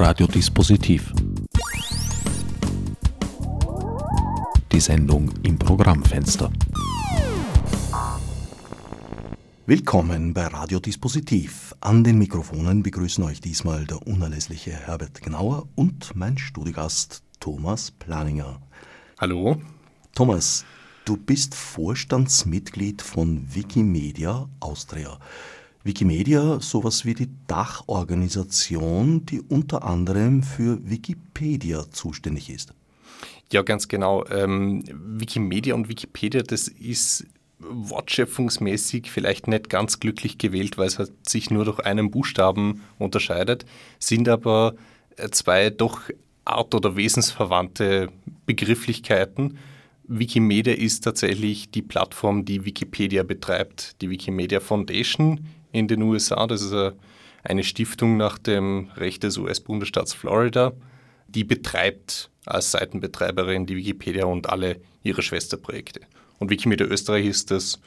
Radiodispositiv. Die Sendung im Programmfenster. Willkommen bei Radiodispositiv. An den Mikrofonen begrüßen euch diesmal der unerlässliche Herbert Gnauer und mein Studiogast Thomas Planinger. Hallo. Thomas, du bist Vorstandsmitglied von Wikimedia Austria. Wikimedia sowas wie die Dachorganisation, die unter anderem für Wikipedia zuständig ist. Ja, ganz genau. Ähm, Wikimedia und Wikipedia, das ist wortschöpfungsmäßig vielleicht nicht ganz glücklich gewählt, weil es halt sich nur durch einen Buchstaben unterscheidet, sind aber äh, zwei doch art- oder wesensverwandte Begrifflichkeiten. Wikimedia ist tatsächlich die Plattform, die Wikipedia betreibt. Die Wikimedia Foundation in den USA. Das ist eine Stiftung nach dem Recht des US-Bundesstaats Florida. Die betreibt als Seitenbetreiberin die Wikipedia und alle ihre Schwesterprojekte. Und Wikimedia Österreich ist das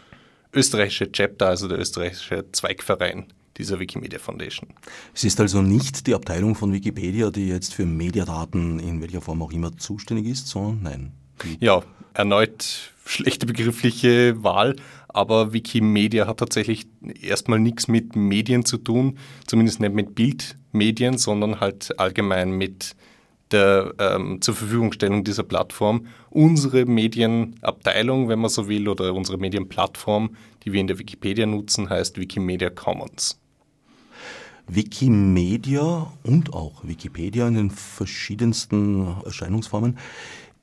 österreichische Chapter, also der österreichische Zweigverein dieser Wikimedia Foundation. Es ist also nicht die Abteilung von Wikipedia, die jetzt für Mediadaten in welcher Form auch immer zuständig ist, sondern nein. Ja, erneut schlechte begriffliche Wahl, aber Wikimedia hat tatsächlich erstmal nichts mit Medien zu tun, zumindest nicht mit Bildmedien, sondern halt allgemein mit der ähm, zur Verfügungstellung dieser Plattform. Unsere Medienabteilung, wenn man so will, oder unsere Medienplattform, die wir in der Wikipedia nutzen, heißt Wikimedia Commons. Wikimedia und auch Wikipedia in den verschiedensten Erscheinungsformen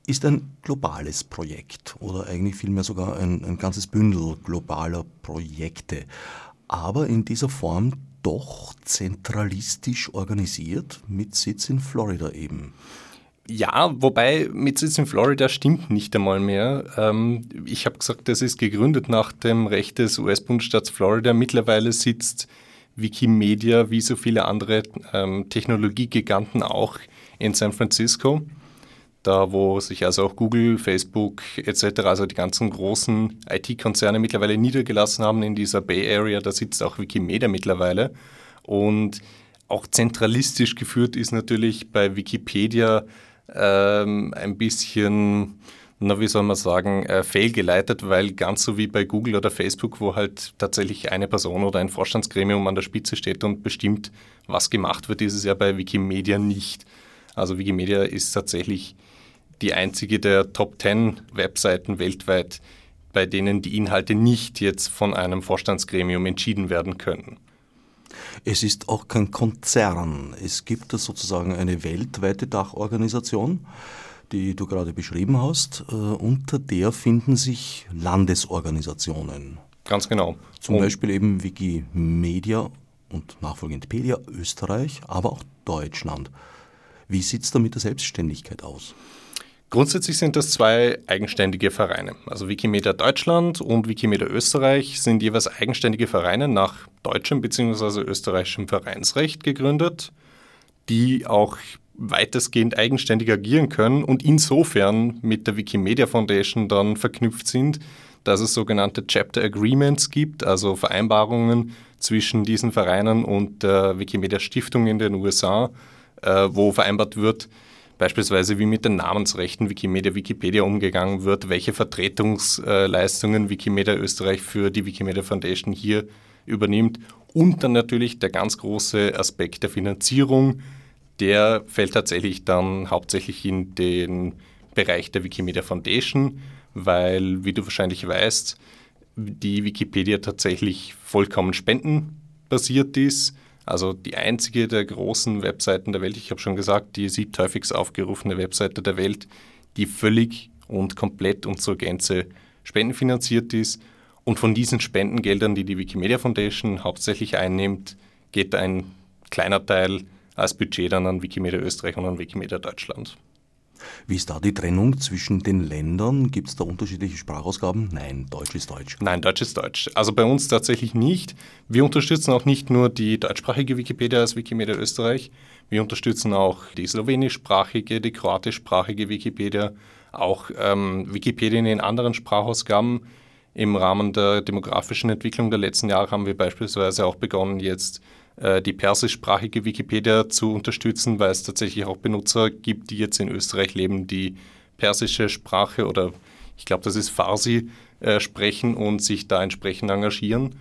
ist ein globales Projekt oder eigentlich vielmehr sogar ein, ein ganzes Bündel globaler Projekte, aber in dieser Form doch zentralistisch organisiert mit Sitz in Florida eben. Ja, wobei mit Sitz in Florida stimmt nicht einmal mehr. Ähm, ich habe gesagt, das ist gegründet nach dem Recht des US-Bundesstaats Florida. Mittlerweile sitzt Wikimedia wie so viele andere ähm, Technologiegiganten auch in San Francisco da wo sich also auch Google, Facebook etc., also die ganzen großen IT-Konzerne mittlerweile niedergelassen haben in dieser Bay Area, da sitzt auch Wikimedia mittlerweile. Und auch zentralistisch geführt ist natürlich bei Wikipedia ähm, ein bisschen, na wie soll man sagen, äh, fehlgeleitet, weil ganz so wie bei Google oder Facebook, wo halt tatsächlich eine Person oder ein Vorstandsgremium an der Spitze steht und bestimmt, was gemacht wird, ist es ja bei Wikimedia nicht. Also Wikimedia ist tatsächlich die einzige der Top 10 Webseiten weltweit, bei denen die Inhalte nicht jetzt von einem Vorstandsgremium entschieden werden können. Es ist auch kein Konzern. Es gibt sozusagen eine weltweite Dachorganisation, die du gerade beschrieben hast. Äh, unter der finden sich Landesorganisationen. Ganz genau. Zum und Beispiel eben Wikimedia und nachfolgend Pedia Österreich, aber auch Deutschland. Wie sieht es da mit der Selbstständigkeit aus? Grundsätzlich sind das zwei eigenständige Vereine. Also Wikimedia Deutschland und Wikimedia Österreich sind jeweils eigenständige Vereine nach deutschem bzw. österreichischem Vereinsrecht gegründet, die auch weitestgehend eigenständig agieren können und insofern mit der Wikimedia Foundation dann verknüpft sind, dass es sogenannte Chapter Agreements gibt, also Vereinbarungen zwischen diesen Vereinen und der Wikimedia Stiftung in den USA, äh, wo vereinbart wird, beispielsweise wie mit den Namensrechten Wikimedia Wikipedia umgegangen wird, welche Vertretungsleistungen Wikimedia Österreich für die Wikimedia Foundation hier übernimmt und dann natürlich der ganz große Aspekt der Finanzierung, der fällt tatsächlich dann hauptsächlich in den Bereich der Wikimedia Foundation, weil, wie du wahrscheinlich weißt, die Wikipedia tatsächlich vollkommen spendenbasiert ist also die einzige der großen Webseiten der Welt, ich habe schon gesagt, die siebthäufigst aufgerufene Webseite der Welt, die völlig und komplett und zur Gänze spendenfinanziert ist. Und von diesen Spendengeldern, die die Wikimedia Foundation hauptsächlich einnimmt, geht ein kleiner Teil als Budget dann an Wikimedia Österreich und an Wikimedia Deutschland. Wie ist da die Trennung zwischen den Ländern? Gibt es da unterschiedliche Sprachausgaben? Nein, Deutsch ist Deutsch. Nein, Deutsch ist Deutsch. Also bei uns tatsächlich nicht. Wir unterstützen auch nicht nur die deutschsprachige Wikipedia als Wikimedia Österreich. Wir unterstützen auch die slowenischsprachige, die kroatischsprachige Wikipedia, auch ähm, Wikipedia in anderen Sprachausgaben. Im Rahmen der demografischen Entwicklung der letzten Jahre haben wir beispielsweise auch begonnen, jetzt die persischsprachige Wikipedia zu unterstützen, weil es tatsächlich auch Benutzer gibt, die jetzt in Österreich leben, die persische Sprache oder ich glaube, das ist Farsi äh, sprechen und sich da entsprechend engagieren.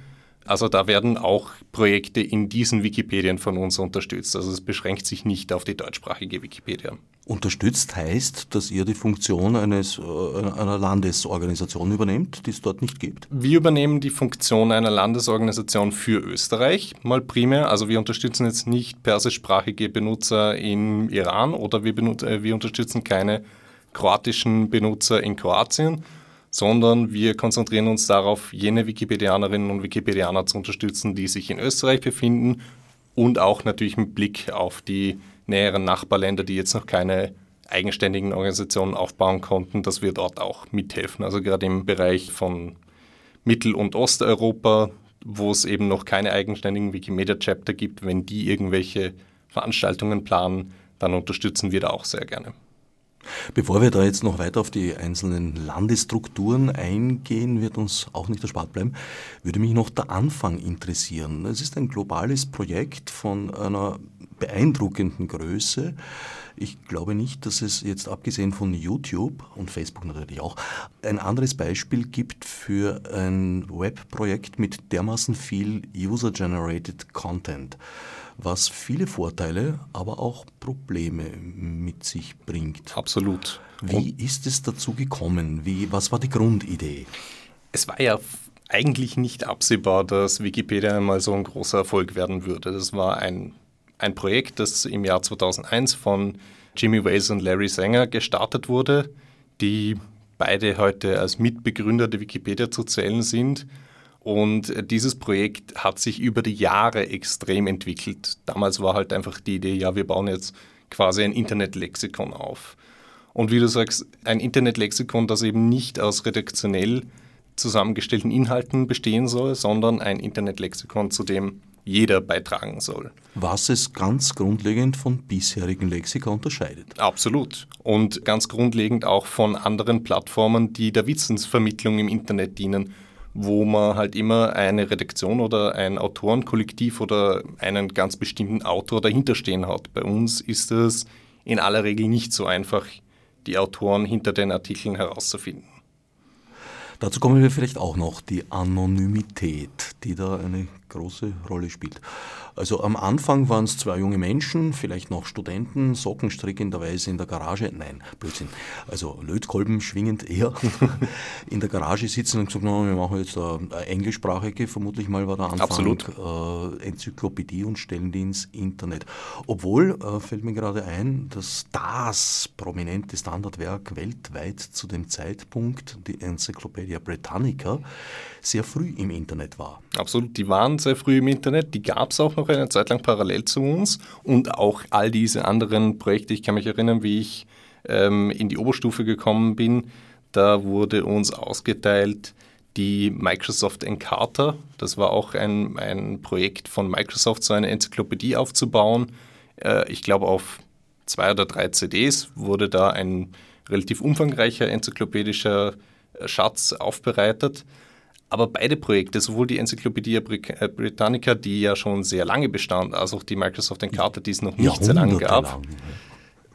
Also da werden auch Projekte in diesen Wikipedien von uns unterstützt. Also es beschränkt sich nicht auf die deutschsprachige Wikipedia. Unterstützt heißt, dass ihr die Funktion eines, äh, einer Landesorganisation übernehmt, die es dort nicht gibt? Wir übernehmen die Funktion einer Landesorganisation für Österreich, mal primär. Also wir unterstützen jetzt nicht persischsprachige Benutzer im Iran oder wir, äh, wir unterstützen keine kroatischen Benutzer in Kroatien, sondern wir konzentrieren uns darauf, jene Wikipedianerinnen und Wikipedianer zu unterstützen, die sich in Österreich befinden und auch natürlich mit Blick auf die näheren Nachbarländer, die jetzt noch keine eigenständigen Organisationen aufbauen konnten, dass wir dort auch mithelfen. Also gerade im Bereich von Mittel- und Osteuropa, wo es eben noch keine eigenständigen Wikimedia-Chapter gibt, wenn die irgendwelche Veranstaltungen planen, dann unterstützen wir da auch sehr gerne. Bevor wir da jetzt noch weiter auf die einzelnen Landesstrukturen eingehen, wird uns auch nicht erspart bleiben, würde mich noch der Anfang interessieren. Es ist ein globales Projekt von einer beeindruckenden Größe. Ich glaube nicht, dass es jetzt abgesehen von YouTube und Facebook natürlich auch ein anderes Beispiel gibt für ein Webprojekt mit dermaßen viel User-Generated Content was viele Vorteile, aber auch Probleme mit sich bringt. Absolut. Wie ist es dazu gekommen? Wie, was war die Grundidee? Es war ja eigentlich nicht absehbar, dass Wikipedia einmal so ein großer Erfolg werden würde. Das war ein, ein Projekt, das im Jahr 2001 von Jimmy Wales und Larry Sanger gestartet wurde, die beide heute als Mitbegründer der Wikipedia zu zählen sind und dieses Projekt hat sich über die Jahre extrem entwickelt. Damals war halt einfach die Idee, ja, wir bauen jetzt quasi ein Internetlexikon auf. Und wie du sagst, ein Internetlexikon, das eben nicht aus redaktionell zusammengestellten Inhalten bestehen soll, sondern ein Internetlexikon, zu dem jeder beitragen soll. Was es ganz grundlegend von bisherigen Lexika unterscheidet. Absolut. Und ganz grundlegend auch von anderen Plattformen, die der Wissensvermittlung im Internet dienen wo man halt immer eine Redaktion oder ein Autorenkollektiv oder einen ganz bestimmten Autor dahinter stehen hat. Bei uns ist es in aller Regel nicht so einfach, die Autoren hinter den Artikeln herauszufinden. Dazu kommen wir vielleicht auch noch, die Anonymität, die da eine große Rolle spielt. Also am Anfang waren es zwei junge Menschen, vielleicht noch Studenten, sockenstrickenderweise in der Garage, nein, Blödsinn, also Lötkolben schwingend eher, in der Garage sitzen und gesagt, no, wir machen jetzt eine englischsprachige, vermutlich mal war der Anfang, Absolut. Äh, Enzyklopädie und stellen die ins Internet. Obwohl, äh, fällt mir gerade ein, dass das prominente Standardwerk weltweit zu dem Zeitpunkt, die Enzyklopädie Britannica, sehr früh im Internet war. Absolut, die waren sehr früh im Internet, die gab es auch noch eine Zeit lang parallel zu uns und auch all diese anderen Projekte. Ich kann mich erinnern, wie ich ähm, in die Oberstufe gekommen bin, da wurde uns ausgeteilt die Microsoft Encarta. Das war auch ein, ein Projekt von Microsoft, so eine Enzyklopädie aufzubauen. Äh, ich glaube, auf zwei oder drei CDs wurde da ein relativ umfangreicher enzyklopädischer äh, Schatz aufbereitet. Aber beide Projekte, sowohl die Enzyklopädie äh, Britannica, die ja schon sehr lange bestand, als auch die Microsoft Encarta, die es noch nicht sehr lange gab, lang.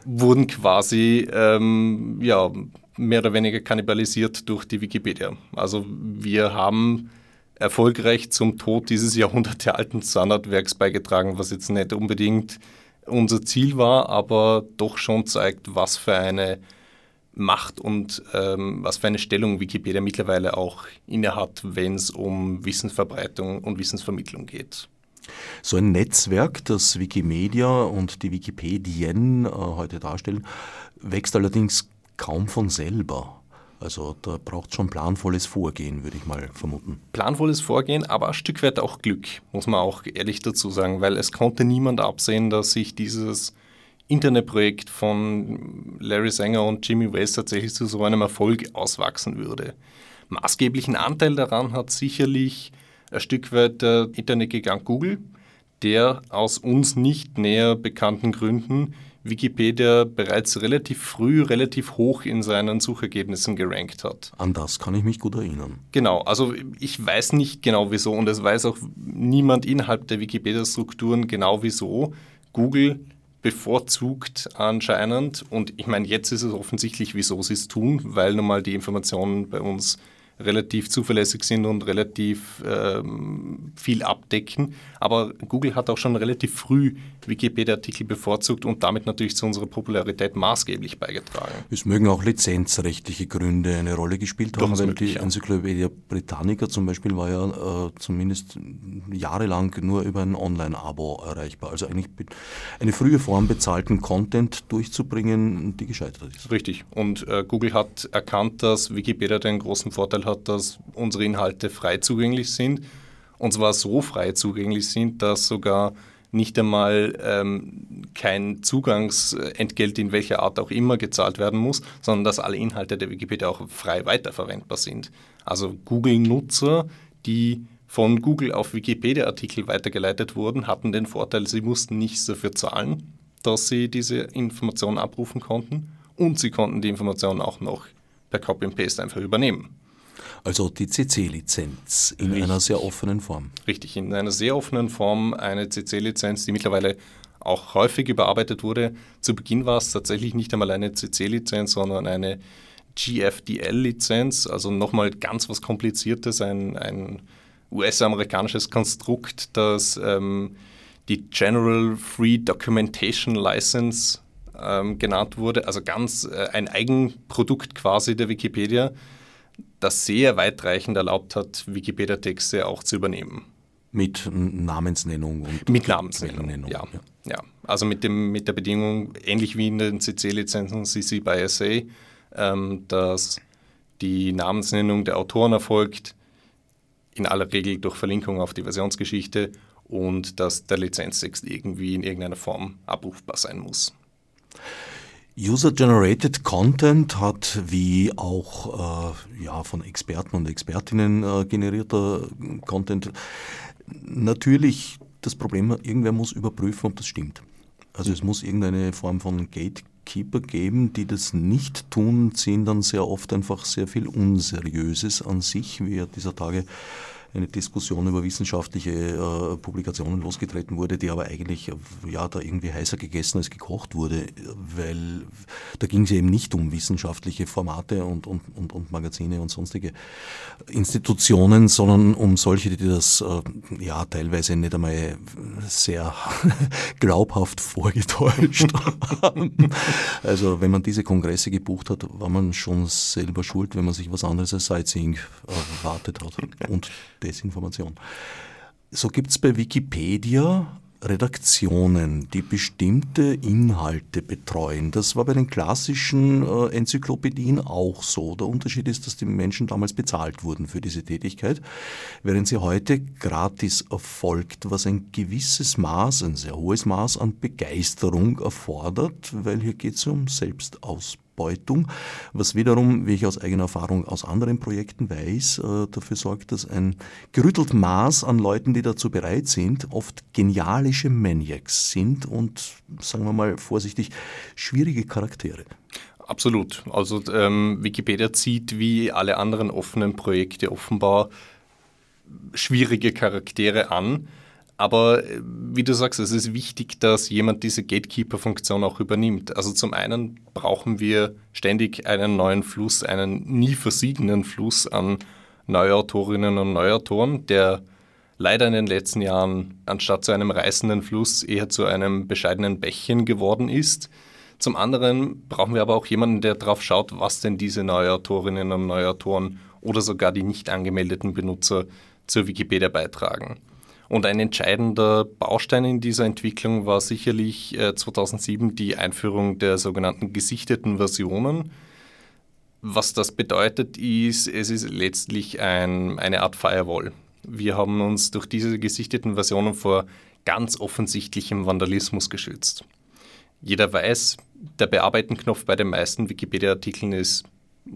wurden quasi ähm, ja, mehr oder weniger kannibalisiert durch die Wikipedia. Also wir haben erfolgreich zum Tod dieses jahrhundertealten Standardwerks beigetragen, was jetzt nicht unbedingt unser Ziel war, aber doch schon zeigt, was für eine Macht und ähm, was für eine Stellung Wikipedia mittlerweile auch innehat, wenn es um Wissensverbreitung und Wissensvermittlung geht. So ein Netzwerk, das Wikimedia und die Wikipedien äh, heute darstellen, wächst allerdings kaum von selber. Also da braucht es schon planvolles Vorgehen, würde ich mal vermuten. Planvolles Vorgehen, aber ein Stück weit auch Glück, muss man auch ehrlich dazu sagen, weil es konnte niemand absehen, dass sich dieses Internetprojekt von Larry Sanger und Jimmy West tatsächlich zu so einem Erfolg auswachsen würde. Maßgeblichen Anteil daran hat sicherlich ein Stück weit der Internetgigant Google, der aus uns nicht näher bekannten Gründen Wikipedia bereits relativ früh, relativ hoch in seinen Suchergebnissen gerankt hat. An das kann ich mich gut erinnern. Genau, also ich weiß nicht genau wieso und es weiß auch niemand innerhalb der Wikipedia-Strukturen genau wieso. Google bevorzugt anscheinend und ich meine, jetzt ist es offensichtlich, wieso sie es tun, weil nun mal die Informationen bei uns relativ zuverlässig sind und relativ ähm, viel abdecken. Aber Google hat auch schon relativ früh Wikipedia-Artikel bevorzugt und damit natürlich zu unserer Popularität maßgeblich beigetragen. Es mögen auch lizenzrechtliche Gründe eine Rolle gespielt haben, weil möglich, die ja. Enzyklopädie Britannica zum Beispiel war ja äh, zumindest jahrelang nur über ein Online-Abo erreichbar. Also eigentlich eine frühe Form bezahlten Content durchzubringen, die gescheitert ist. Richtig. Und äh, Google hat erkannt, dass Wikipedia den großen Vorteil hat, dass unsere Inhalte frei zugänglich sind. Und zwar so frei zugänglich sind, dass sogar nicht einmal ähm, kein Zugangsentgelt in welcher Art auch immer gezahlt werden muss, sondern dass alle Inhalte der Wikipedia auch frei weiterverwendbar sind. Also Google-Nutzer, die von Google auf Wikipedia-Artikel weitergeleitet wurden, hatten den Vorteil, sie mussten nichts dafür zahlen, dass sie diese Information abrufen konnten und sie konnten die Information auch noch per Copy and Paste einfach übernehmen. Also die CC-Lizenz in Richtig. einer sehr offenen Form. Richtig, in einer sehr offenen Form eine CC-Lizenz, die mittlerweile auch häufig überarbeitet wurde. Zu Beginn war es tatsächlich nicht einmal eine CC-Lizenz, sondern eine GFDL-Lizenz, also nochmal ganz was Kompliziertes, ein, ein US-amerikanisches Konstrukt, das ähm, die General Free Documentation License ähm, genannt wurde, also ganz äh, ein Eigenprodukt quasi der Wikipedia das sehr weitreichend erlaubt hat, Wikipedia-Texte auch zu übernehmen. Mit Namensnennung und Mit Namensnennung, ja. ja. ja. Also mit, dem, mit der Bedingung, ähnlich wie in den CC-Lizenzen CC by SA, ähm, dass die Namensnennung der Autoren erfolgt, in aller Regel durch Verlinkung auf die Versionsgeschichte und dass der Lizenztext irgendwie in irgendeiner Form abrufbar sein muss. User-Generated Content hat wie auch äh, ja, von Experten und Expertinnen äh, generierter Content natürlich das Problem, irgendwer muss überprüfen, ob das stimmt. Also es muss irgendeine Form von Gatekeeper geben, die das nicht tun, ziehen dann sehr oft einfach sehr viel Unseriöses an sich, wie ja dieser Tage eine Diskussion über wissenschaftliche äh, Publikationen losgetreten wurde, die aber eigentlich ja da irgendwie heißer gegessen als gekocht wurde, weil da ging es eben nicht um wissenschaftliche Formate und, und, und, und Magazine und sonstige Institutionen, sondern um solche, die das äh, ja teilweise nicht einmal sehr glaubhaft vorgetäuscht haben. Also wenn man diese Kongresse gebucht hat, war man schon selber schuld, wenn man sich was anderes als Sightseeing erwartet hat. Und Desinformation. So gibt es bei Wikipedia Redaktionen, die bestimmte Inhalte betreuen. Das war bei den klassischen äh, Enzyklopädien auch so. Der Unterschied ist, dass die Menschen damals bezahlt wurden für diese Tätigkeit, während sie heute gratis erfolgt, was ein gewisses Maß, ein sehr hohes Maß an Begeisterung erfordert, weil hier geht es um Selbstausbildung. Ausbeutung, was wiederum, wie ich aus eigener Erfahrung aus anderen Projekten weiß, äh, dafür sorgt, dass ein gerüttelt Maß an Leuten, die dazu bereit sind, oft genialische Maniacs sind und, sagen wir mal vorsichtig, schwierige Charaktere. Absolut. Also ähm, Wikipedia zieht wie alle anderen offenen Projekte offenbar schwierige Charaktere an aber äh, wie du sagst, es ist wichtig, dass jemand diese Gatekeeper-Funktion auch übernimmt. Also zum einen brauchen wir ständig einen neuen Fluss, einen nie versiegenden Fluss an Neuautorinnen und Neuautoren, der leider in den letzten Jahren anstatt zu einem reißenden Fluss eher zu einem bescheidenen Bächchen geworden ist. Zum anderen brauchen wir aber auch jemanden, der darauf schaut, was denn diese Neuautorinnen und Neuautoren oder sogar die nicht angemeldeten Benutzer zur Wikipedia beitragen. Und ein entscheidender Baustein in dieser Entwicklung war sicherlich 2007 äh, die Einführung der sogenannten gesichteten Versionen. Was das bedeutet, ist, es ist letztlich ein, eine Art Firewall. Wir haben uns durch diese gesichteten Versionen vor ganz offensichtlichem Vandalismus geschützt. Jeder weiß, der Bearbeiten-Knopf bei den meisten Wikipedia-Artikeln ist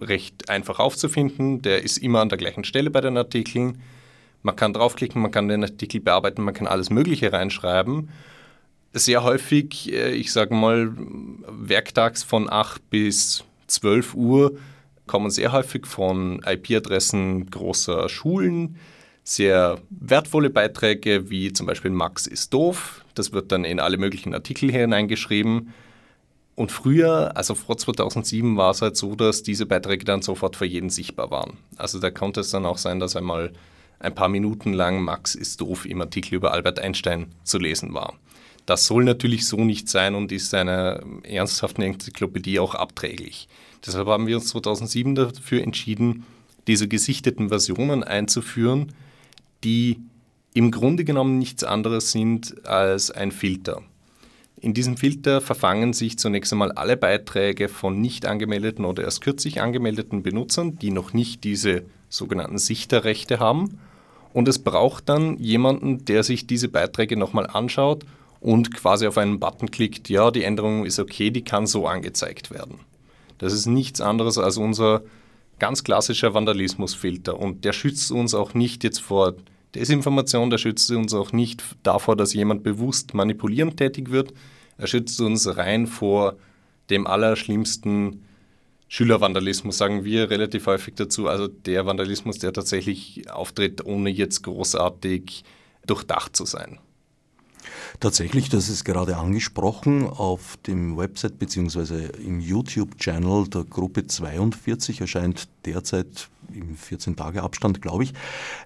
recht einfach aufzufinden. Der ist immer an der gleichen Stelle bei den Artikeln. Man kann draufklicken, man kann den Artikel bearbeiten, man kann alles Mögliche reinschreiben. Sehr häufig, äh, ich sage mal, werktags von 8 bis 12 Uhr kommen sehr häufig von IP-Adressen großer Schulen sehr wertvolle Beiträge, wie zum Beispiel Max ist doof. Das wird dann in alle möglichen Artikel hineingeschrieben. Und früher, also vor 2007, war es halt so, dass diese Beiträge dann sofort für jeden sichtbar waren. Also da konnte es dann auch sein, dass einmal ein paar Minuten lang Max ist doof im Artikel über Albert Einstein zu lesen war. Das soll natürlich so nicht sein und ist einer ernsthaften Enzyklopädie auch abträglich. Deshalb haben wir uns 2007 dafür entschieden, diese gesichteten Versionen einzuführen, die im Grunde genommen nichts anderes sind als ein Filter. In diesem Filter verfangen sich zunächst einmal alle Beiträge von nicht angemeldeten oder erst kürzlich angemeldeten Benutzern, die noch nicht diese sogenannten Sichterrechte haben. Und es braucht dann jemanden, der sich diese Beiträge nochmal anschaut und quasi auf einen Button klickt, ja, die Änderung ist okay, die kann so angezeigt werden. Das ist nichts anderes als unser ganz klassischer Vandalismusfilter und der schützt uns auch nicht jetzt vor Desinformation, der schützt uns auch nicht davor, dass jemand bewusst manipulierend tätig wird, er schützt uns rein vor dem allerschlimmsten Schülervandalismus, sagen wir relativ häufig dazu, also der Vandalismus, der tatsächlich auftritt, ohne jetzt großartig durchdacht zu sein. Tatsächlich, das ist gerade angesprochen, auf dem Website bzw. im YouTube-Channel der Gruppe 42 erscheint derzeit im 14-Tage-Abstand, glaube ich,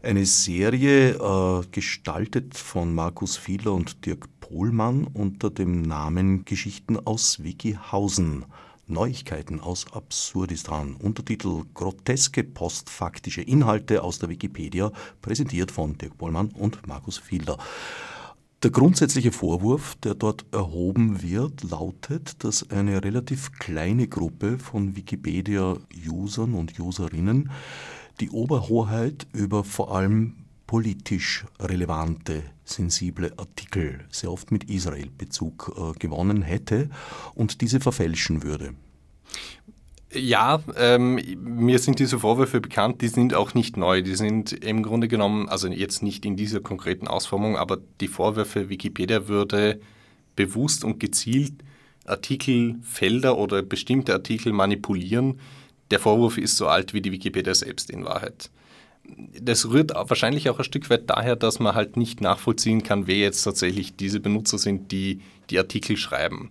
eine Serie äh, gestaltet von Markus Fiedler und Dirk Pohlmann unter dem Namen Geschichten aus Wikihausen. Neuigkeiten aus Absurdistan. Untertitel Groteske postfaktische Inhalte aus der Wikipedia, präsentiert von Dirk Pohlmann und Markus Fiedler. Der grundsätzliche Vorwurf, der dort erhoben wird, lautet, dass eine relativ kleine Gruppe von Wikipedia-Usern und Userinnen die Oberhoheit über vor allem politisch relevante, sensible Artikel, sehr oft mit Israel-Bezug, äh, gewonnen hätte und diese verfälschen würde. Ja, ähm, mir sind diese Vorwürfe bekannt, die sind auch nicht neu. Die sind im Grunde genommen, also jetzt nicht in dieser konkreten Ausformung, aber die Vorwürfe, Wikipedia würde bewusst und gezielt Artikelfelder oder bestimmte Artikel manipulieren. Der Vorwurf ist so alt wie die Wikipedia selbst in Wahrheit. Das rührt wahrscheinlich auch ein Stück weit daher, dass man halt nicht nachvollziehen kann, wer jetzt tatsächlich diese Benutzer sind, die die Artikel schreiben.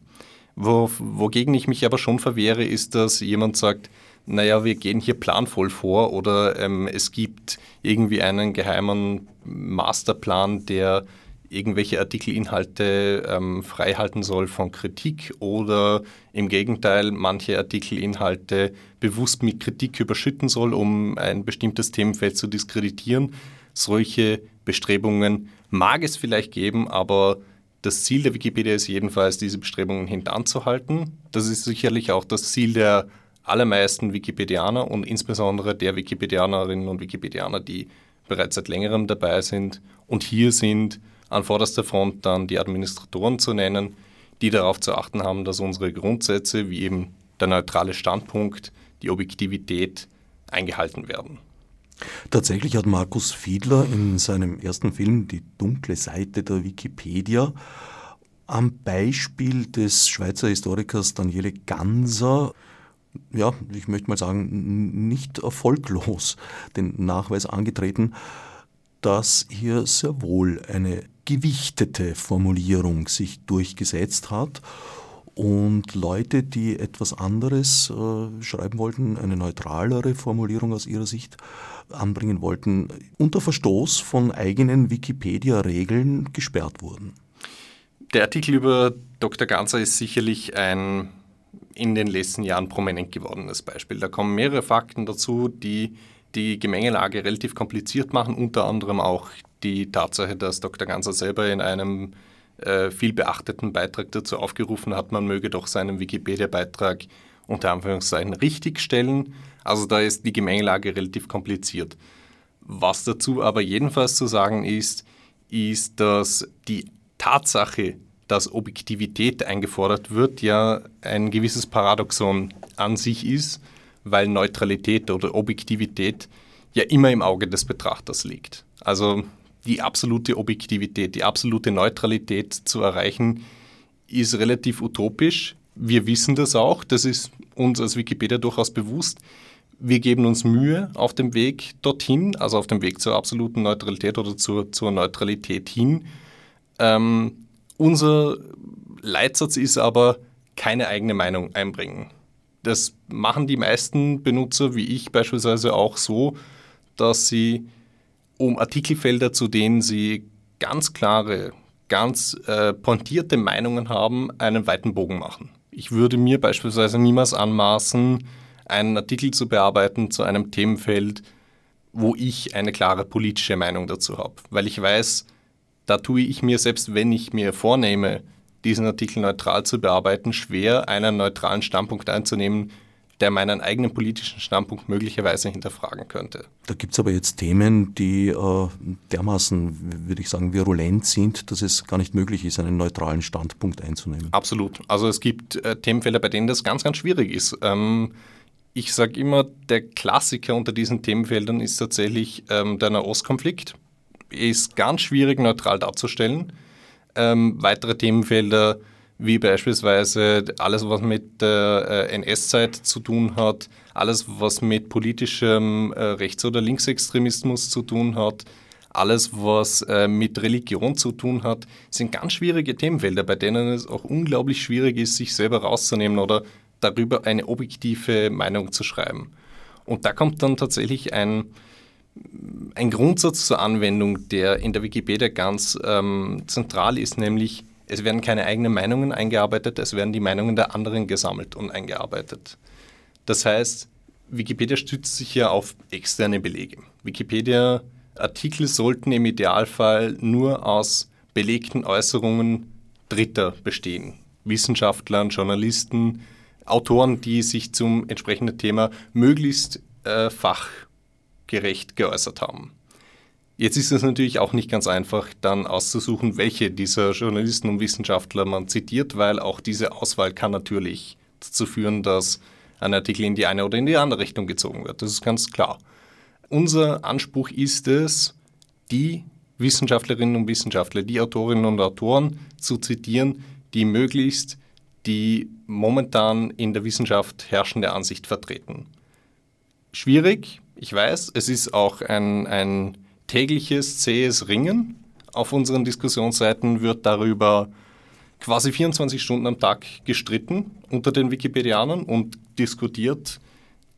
Wo, wogegen ich mich aber schon verwehre, ist, dass jemand sagt, naja, wir gehen hier planvoll vor oder ähm, es gibt irgendwie einen geheimen Masterplan, der irgendwelche Artikelinhalte ähm, freihalten soll von Kritik oder im Gegenteil manche Artikelinhalte bewusst mit Kritik überschütten soll, um ein bestimmtes Themenfeld zu diskreditieren. Solche Bestrebungen mag es vielleicht geben, aber das Ziel der Wikipedia ist jedenfalls, diese Bestrebungen hintanzuhalten. Das ist sicherlich auch das Ziel der allermeisten Wikipedianer und insbesondere der Wikipedianerinnen und Wikipedianer, die bereits seit längerem dabei sind. Und hier sind an vorderster Front dann die Administratoren zu nennen, die darauf zu achten haben, dass unsere Grundsätze wie eben der neutrale Standpunkt, die Objektivität eingehalten werden. Tatsächlich hat Markus Fiedler in seinem ersten Film Die dunkle Seite der Wikipedia am Beispiel des Schweizer Historikers Daniele Ganser ja, ich möchte mal sagen, nicht erfolglos den Nachweis angetreten, dass hier sehr wohl eine gewichtete Formulierung sich durchgesetzt hat und Leute, die etwas anderes äh, schreiben wollten, eine neutralere Formulierung aus ihrer Sicht anbringen wollten, unter Verstoß von eigenen Wikipedia-Regeln gesperrt wurden. Der Artikel über Dr. Ganzer ist sicherlich ein in den letzten Jahren prominent gewordenes Beispiel. Da kommen mehrere Fakten dazu, die die Gemengelage relativ kompliziert machen, unter anderem auch die Tatsache, dass Dr. Ganser selber in einem äh, viel beachteten Beitrag dazu aufgerufen hat, man möge doch seinen Wikipedia-Beitrag unter Anführungszeichen richtigstellen. Also da ist die Gemengelage relativ kompliziert. Was dazu aber jedenfalls zu sagen ist, ist, dass die Tatsache, dass Objektivität eingefordert wird, ja ein gewisses Paradoxon an sich ist, weil Neutralität oder Objektivität ja immer im Auge des Betrachters liegt. Also die absolute Objektivität, die absolute Neutralität zu erreichen, ist relativ utopisch. Wir wissen das auch, das ist uns als Wikipedia durchaus bewusst. Wir geben uns Mühe auf dem Weg dorthin, also auf dem Weg zur absoluten Neutralität oder zur, zur Neutralität hin. Ähm, unser Leitsatz ist aber, keine eigene Meinung einbringen. Das machen die meisten Benutzer, wie ich beispielsweise auch so, dass sie um Artikelfelder, zu denen sie ganz klare, ganz äh, pointierte Meinungen haben, einen weiten Bogen machen. Ich würde mir beispielsweise niemals anmaßen, einen Artikel zu bearbeiten zu einem Themenfeld, wo ich eine klare politische Meinung dazu habe. Weil ich weiß, da tue ich mir, selbst wenn ich mir vornehme, diesen Artikel neutral zu bearbeiten, schwer, einen neutralen Standpunkt einzunehmen, der meinen eigenen politischen Standpunkt möglicherweise hinterfragen könnte. Da gibt es aber jetzt Themen, die äh, dermaßen, würde ich sagen, virulent sind, dass es gar nicht möglich ist, einen neutralen Standpunkt einzunehmen. Absolut. Also es gibt äh, Themenfelder, bei denen das ganz, ganz schwierig ist. Ähm, ich sage immer, der Klassiker unter diesen Themenfeldern ist tatsächlich ähm, der Nahostkonflikt. Ist ganz schwierig neutral darzustellen. Ähm, weitere Themenfelder wie beispielsweise alles, was mit der äh, NS-Zeit zu tun hat, alles, was mit politischem äh, Rechts- oder Linksextremismus zu tun hat, alles, was äh, mit Religion zu tun hat, sind ganz schwierige Themenfelder, bei denen es auch unglaublich schwierig ist, sich selber rauszunehmen oder darüber eine objektive Meinung zu schreiben. Und da kommt dann tatsächlich ein, ein Grundsatz zur Anwendung, der in der Wikipedia ganz ähm, zentral ist, nämlich es werden keine eigenen Meinungen eingearbeitet, es werden die Meinungen der anderen gesammelt und eingearbeitet. Das heißt, Wikipedia stützt sich ja auf externe Belege. Wikipedia-Artikel sollten im Idealfall nur aus belegten Äußerungen Dritter bestehen. Wissenschaftlern, Journalisten, Autoren, die sich zum entsprechenden Thema möglichst äh, fachgerecht geäußert haben. Jetzt ist es natürlich auch nicht ganz einfach, dann auszusuchen, welche dieser Journalisten und Wissenschaftler man zitiert, weil auch diese Auswahl kann natürlich dazu führen, dass ein Artikel in die eine oder in die andere Richtung gezogen wird. Das ist ganz klar. Unser Anspruch ist es, die Wissenschaftlerinnen und Wissenschaftler, die Autorinnen und Autoren zu zitieren, die möglichst die momentan in der Wissenschaft herrschende Ansicht vertreten. Schwierig, ich weiß, es ist auch ein, ein tägliches zähes Ringen. Auf unseren Diskussionsseiten wird darüber quasi 24 Stunden am Tag gestritten unter den Wikipedianern und diskutiert.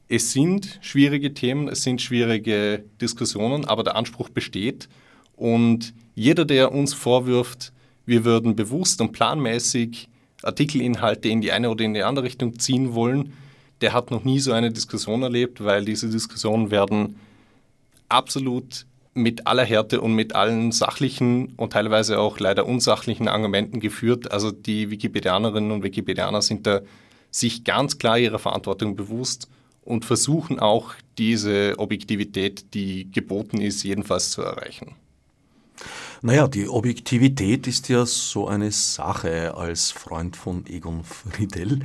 Es sind schwierige Themen, es sind schwierige Diskussionen, aber der Anspruch besteht. Und jeder, der uns vorwirft, wir würden bewusst und planmäßig Artikelinhalte in die eine oder in die andere Richtung ziehen wollen, der hat noch nie so eine Diskussion erlebt, weil diese Diskussionen werden absolut mit aller Härte und mit allen sachlichen und teilweise auch leider unsachlichen Argumenten geführt. Also die Wikipedianerinnen und Wikipedianer sind da sich ganz klar ihrer Verantwortung bewusst und versuchen auch diese Objektivität, die geboten ist, jedenfalls zu erreichen. Naja, die Objektivität ist ja so eine Sache als Freund von Egon Friedel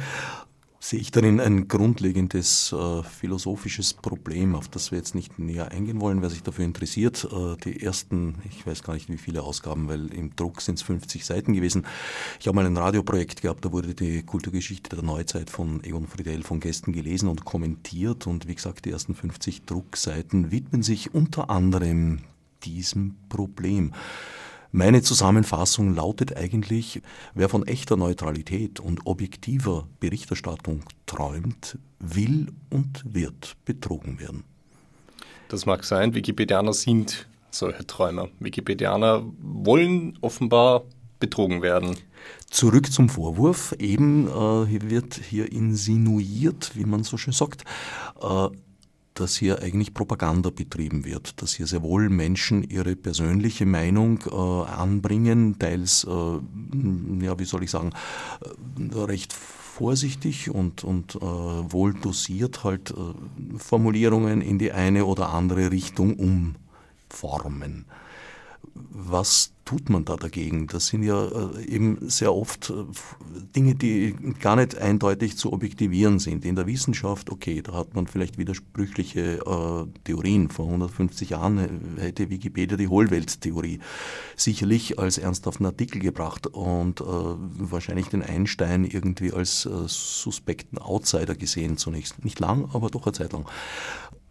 sehe ich darin ein grundlegendes äh, philosophisches Problem, auf das wir jetzt nicht näher eingehen wollen, wer sich dafür interessiert. Äh, die ersten, ich weiß gar nicht wie viele Ausgaben, weil im Druck sind es 50 Seiten gewesen. Ich habe mal ein Radioprojekt gehabt, da wurde die Kulturgeschichte der Neuzeit von Egon Friedel von Gästen gelesen und kommentiert und wie gesagt, die ersten 50 Druckseiten widmen sich unter anderem diesem Problem. Meine Zusammenfassung lautet eigentlich, wer von echter Neutralität und objektiver Berichterstattung träumt, will und wird betrogen werden. Das mag sein, Wikipedianer sind solche Träumer. Wikipedianer wollen offenbar betrogen werden. Zurück zum Vorwurf. Eben äh, wird hier insinuiert, wie man so schön sagt, äh, dass hier eigentlich Propaganda betrieben wird, dass hier sehr wohl Menschen ihre persönliche Meinung äh, anbringen, teils, äh, ja, wie soll ich sagen, äh, recht vorsichtig und, und äh, wohl dosiert halt äh, Formulierungen in die eine oder andere Richtung umformen. Was tut man da dagegen? Das sind ja äh, eben sehr oft äh, Dinge, die gar nicht eindeutig zu objektivieren sind. In der Wissenschaft, okay, da hat man vielleicht widersprüchliche äh, Theorien. Vor 150 Jahren hätte Wikipedia die Hohlwelttheorie sicherlich als ernsthaften Artikel gebracht und wahrscheinlich den Einstein irgendwie als suspekten Outsider gesehen zunächst. Nicht lang, aber doch eine Zeit lang.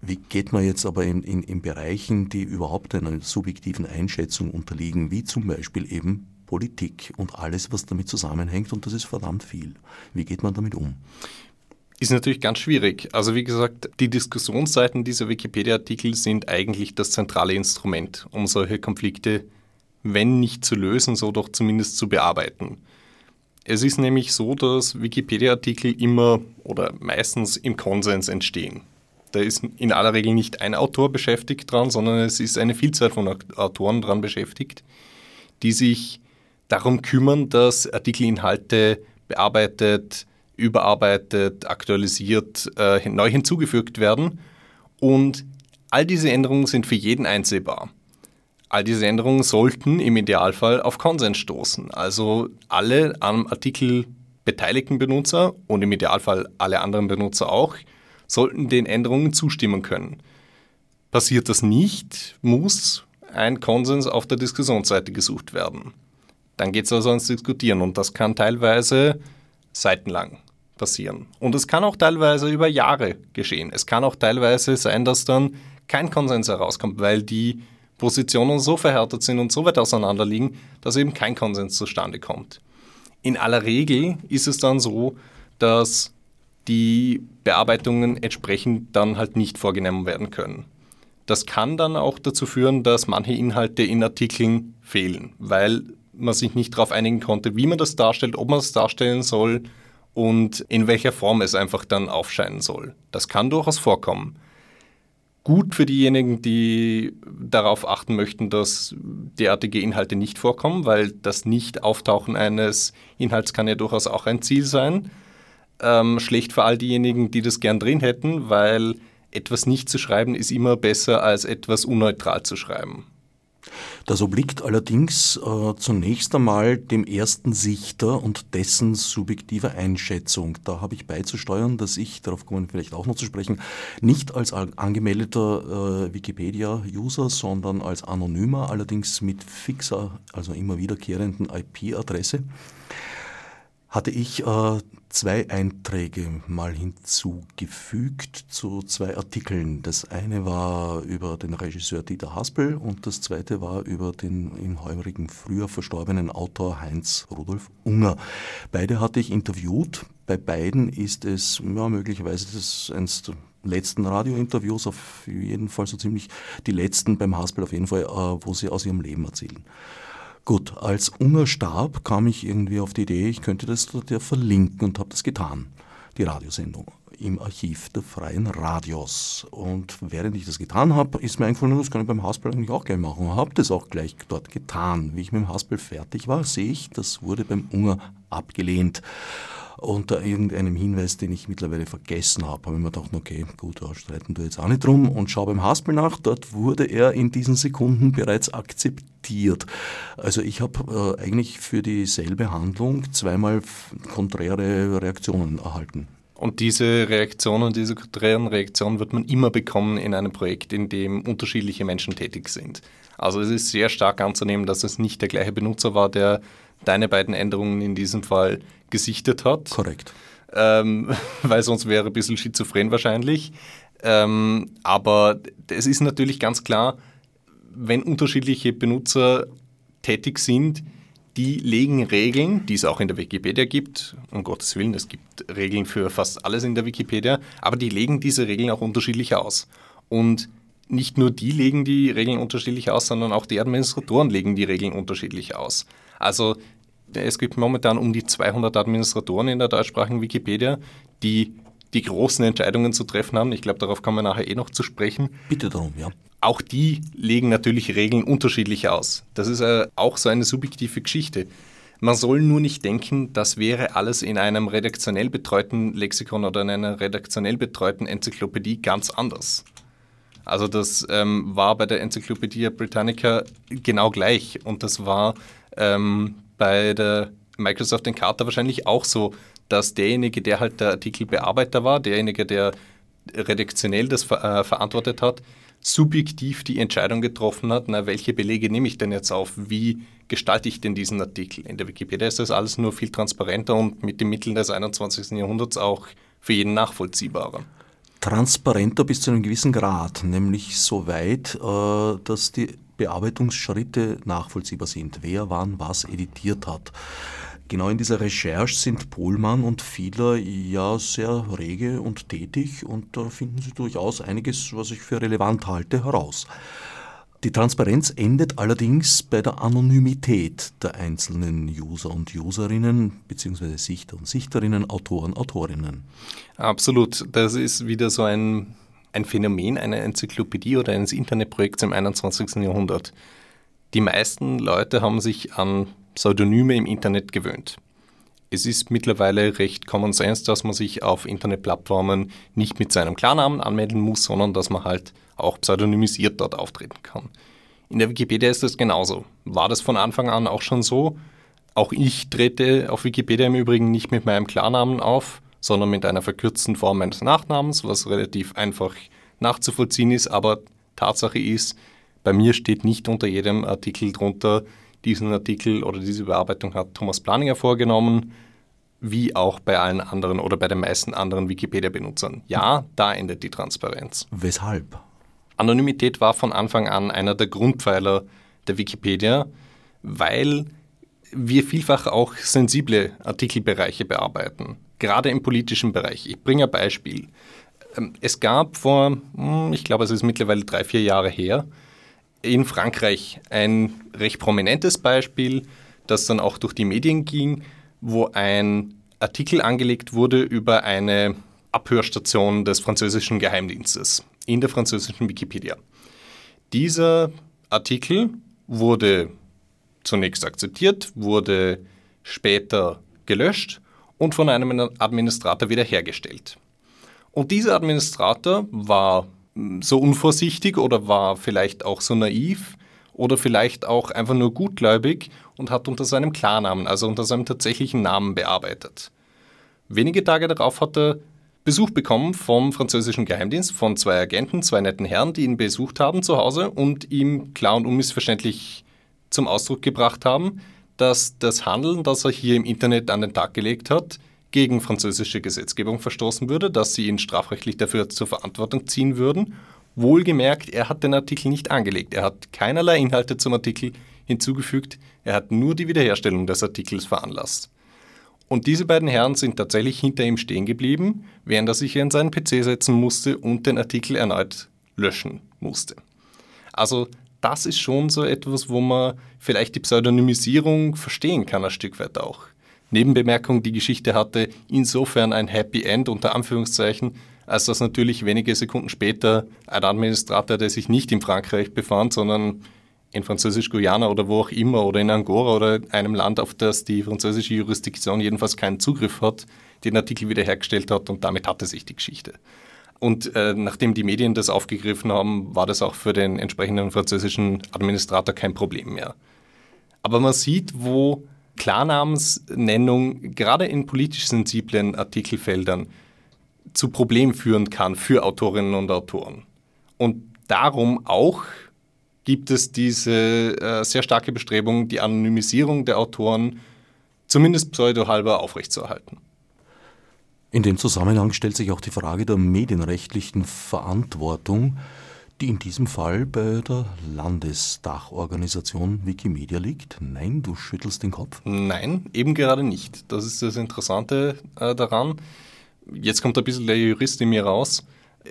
Wie geht man jetzt aber in, in, in Bereichen, die überhaupt einer subjektiven Einschätzung unterliegen, wie zum Beispiel eben Politik und alles, was damit zusammenhängt, und das ist verdammt viel. Wie geht man damit um? Ist natürlich ganz schwierig. Also wie gesagt, die Diskussionsseiten dieser Wikipedia-Artikel sind eigentlich das zentrale Instrument, um solche Konflikte, wenn nicht zu lösen, so doch zumindest zu bearbeiten. Es ist nämlich so, dass Wikipedia-Artikel immer oder meistens im Konsens entstehen. Da ist in aller Regel nicht ein Autor beschäftigt dran, sondern es ist eine Vielzahl von Autoren dran beschäftigt, die sich darum kümmern, dass Artikelinhalte bearbeitet, überarbeitet, aktualisiert, äh, neu hinzugefügt werden. Und all diese Änderungen sind für jeden einsehbar. All diese Änderungen sollten im Idealfall auf Konsens stoßen. Also alle am Artikel beteiligten Benutzer und im Idealfall alle anderen Benutzer auch sollten den Änderungen zustimmen können. Passiert das nicht, muss ein Konsens auf der Diskussionsseite gesucht werden. Dann geht es also ans Diskutieren und das kann teilweise seitenlang passieren. Und es kann auch teilweise über Jahre geschehen. Es kann auch teilweise sein, dass dann kein Konsens herauskommt, weil die Positionen so verhärtet sind und so weit auseinander liegen, dass eben kein Konsens zustande kommt. In aller Regel ist es dann so, dass die Bearbeitungen entsprechend dann halt nicht vorgenommen werden können. Das kann dann auch dazu führen, dass manche Inhalte in Artikeln fehlen, weil man sich nicht darauf einigen konnte, wie man das darstellt, ob man es darstellen soll und in welcher Form es einfach dann aufscheinen soll. Das kann durchaus vorkommen. Gut für diejenigen, die darauf achten möchten, dass derartige Inhalte nicht vorkommen, weil das Nicht-Auftauchen eines Inhalts kann ja durchaus auch ein Ziel sein ähm, schlecht für all diejenigen, die das gern drin hätten, weil etwas nicht zu schreiben ist immer besser als etwas unneutral zu schreiben. Das obliegt allerdings äh, zunächst einmal dem ersten Sichter und dessen subjektiver Einschätzung. Da habe ich beizusteuern, dass ich, darauf kommen wir vielleicht auch noch zu sprechen, nicht als angemeldeter äh, Wikipedia-User, sondern als anonymer, allerdings mit fixer, also immer wiederkehrenden IP-Adresse, hatte ich äh, zwei Einträge mal hinzugefügt zu zwei Artikeln. Das eine war über den Regisseur Dieter Haspel und das zweite war über den im heurigen früher verstorbenen Autor Heinz Rudolf Unger. Beide hatte ich interviewt. Bei beiden ist es ja, möglicherweise das eins der letzten Radiointerviews, auf jeden Fall so ziemlich die letzten beim Haspel auf jeden Fall, äh, wo sie aus ihrem Leben erzählen. Gut, als Unger starb, kam ich irgendwie auf die Idee, ich könnte das dort ja verlinken und habe das getan, die Radiosendung im Archiv der Freien Radios. Und während ich das getan habe, ist mir eingefallen, das kann ich beim Haspel eigentlich auch gleich machen. Habe das auch gleich dort getan. Wie ich mit dem Haspel fertig war, sehe ich, das wurde beim Unger abgelehnt unter irgendeinem Hinweis, den ich mittlerweile vergessen habe, habe ich mir gedacht, okay, gut, da streiten du jetzt auch nicht drum und schau beim Haspel nach, dort wurde er in diesen Sekunden bereits akzeptiert. Also ich habe äh, eigentlich für dieselbe Handlung zweimal konträre Reaktionen erhalten. Und diese Reaktionen, diese konträren Reaktionen wird man immer bekommen in einem Projekt, in dem unterschiedliche Menschen tätig sind. Also es ist sehr stark anzunehmen, dass es nicht der gleiche Benutzer war, der deine beiden Änderungen in diesem Fall gesichtet hat. Korrekt. Ähm, weil sonst wäre ein bisschen schizophren wahrscheinlich. Ähm, aber es ist natürlich ganz klar, wenn unterschiedliche Benutzer tätig sind, die legen Regeln, die es auch in der Wikipedia gibt, um Gottes Willen, es gibt Regeln für fast alles in der Wikipedia, aber die legen diese Regeln auch unterschiedlich aus. Und nicht nur die legen die Regeln unterschiedlich aus, sondern auch die Administratoren legen die Regeln unterschiedlich aus. Also es gibt momentan um die 200 Administratoren in der deutschsprachigen Wikipedia, die die großen Entscheidungen zu treffen haben. Ich glaube, darauf kommen wir nachher eh noch zu sprechen. Bitte darum, ja. Auch die legen natürlich Regeln unterschiedlich aus. Das ist äh, auch so eine subjektive Geschichte. Man soll nur nicht denken, das wäre alles in einem redaktionell betreuten Lexikon oder in einer redaktionell betreuten Enzyklopädie ganz anders. Also das ähm, war bei der Enzyklopädie Britannica genau gleich und das war ähm, bei der Microsoft Encarta wahrscheinlich auch so, dass derjenige, der halt der Artikelbearbeiter war, derjenige, der redaktionell das äh, verantwortet hat, subjektiv die Entscheidung getroffen hat, na, welche Belege nehme ich denn jetzt auf, wie gestalte ich denn diesen Artikel. In der Wikipedia ist das alles nur viel transparenter und mit den Mitteln des 21. Jahrhunderts auch für jeden nachvollziehbarer. Transparenter bis zu einem gewissen Grad, nämlich so weit, äh, dass die Bearbeitungsschritte nachvollziehbar sind, wer wann was editiert hat. Genau in dieser Recherche sind Pohlmann und Fiedler ja sehr rege und tätig und da finden sie durchaus einiges, was ich für relevant halte, heraus. Die Transparenz endet allerdings bei der Anonymität der einzelnen User und Userinnen bzw. Sichter und Sichterinnen, Autoren, Autorinnen. Absolut. Das ist wieder so ein, ein Phänomen einer Enzyklopädie oder eines Internetprojekts im 21. Jahrhundert. Die meisten Leute haben sich an Pseudonyme im Internet gewöhnt. Es ist mittlerweile recht Common Sense, dass man sich auf Internetplattformen nicht mit seinem Klarnamen anmelden muss, sondern dass man halt auch pseudonymisiert dort auftreten kann. In der Wikipedia ist das genauso. War das von Anfang an auch schon so? Auch ich trete auf Wikipedia im Übrigen nicht mit meinem Klarnamen auf, sondern mit einer verkürzten Form meines Nachnamens, was relativ einfach nachzuvollziehen ist. Aber Tatsache ist, bei mir steht nicht unter jedem Artikel drunter, diesen Artikel oder diese Bearbeitung hat Thomas Planinger vorgenommen, wie auch bei allen anderen oder bei den meisten anderen Wikipedia-Benutzern. Ja, da endet die Transparenz. Weshalb? Anonymität war von Anfang an einer der Grundpfeiler der Wikipedia, weil wir vielfach auch sensible Artikelbereiche bearbeiten, gerade im politischen Bereich. Ich bringe ein Beispiel. Ähm, es gab vor, hm, ich glaube, es ist mittlerweile drei, vier Jahre her, in Frankreich ein recht prominentes Beispiel, das dann auch durch die Medien ging, wo ein Artikel angelegt wurde über eine Abhörstation des französischen Geheimdienstes in der französischen Wikipedia. Dieser Artikel wurde zunächst akzeptiert, wurde später gelöscht und von einem Administrator wiederhergestellt. Und dieser Administrator war so unvorsichtig oder war vielleicht auch so naiv oder vielleicht auch einfach nur gutgläubig und hat unter seinem Klarnamen, also unter seinem tatsächlichen Namen bearbeitet. Wenige Tage darauf hat er Besuch bekommen vom französischen Geheimdienst von zwei Agenten, zwei netten Herren, die ihn besucht haben zu Hause und ihm klar und unmissverständlich zum Ausdruck gebracht haben, dass das Handeln, das er hier im Internet an den Tag gelegt hat, gegen französische Gesetzgebung verstoßen würde, dass sie ihn strafrechtlich dafür zur Verantwortung ziehen würden. Wohlgemerkt, er hat den Artikel nicht angelegt. Er hat keinerlei Inhalte zum Artikel hinzugefügt. Er hat nur die Wiederherstellung des Artikels veranlasst. Und diese beiden Herren sind tatsächlich hinter ihm stehen geblieben, während er sich in seinen PC setzen musste und den Artikel erneut löschen musste. Also das ist schon so etwas, wo man vielleicht die Pseudonymisierung verstehen kann, ein Stück weit auch. Nebenbemerkung, die Geschichte hatte insofern ein Happy End unter Anführungszeichen, als dass natürlich wenige Sekunden später ein Administrator, der sich nicht in Frankreich befand, sondern in Französisch-Guyana oder wo auch immer oder in Angora oder einem Land, auf das die französische Jurisdiktion jedenfalls keinen Zugriff hat, den Artikel wiederhergestellt hat und damit hatte sich die Geschichte. Und äh, nachdem die Medien das aufgegriffen haben, war das auch für den entsprechenden französischen Administrator kein Problem mehr. Aber man sieht, wo Klarnamensnennung gerade in politisch sensiblen Artikelfeldern zu Problemen führen kann für Autorinnen und Autoren. Und darum auch gibt es diese äh, sehr starke Bestrebung, die Anonymisierung der Autoren zumindest pseudohalber aufrechtzuerhalten. In dem Zusammenhang stellt sich auch die Frage der medienrechtlichen Verantwortung die in diesem Fall bei der Landesdachorganisation Wikimedia liegt? Nein, du schüttelst den Kopf? Nein, eben gerade nicht. Das ist das Interessante äh, daran. Jetzt kommt ein bisschen der Jurist in mir raus.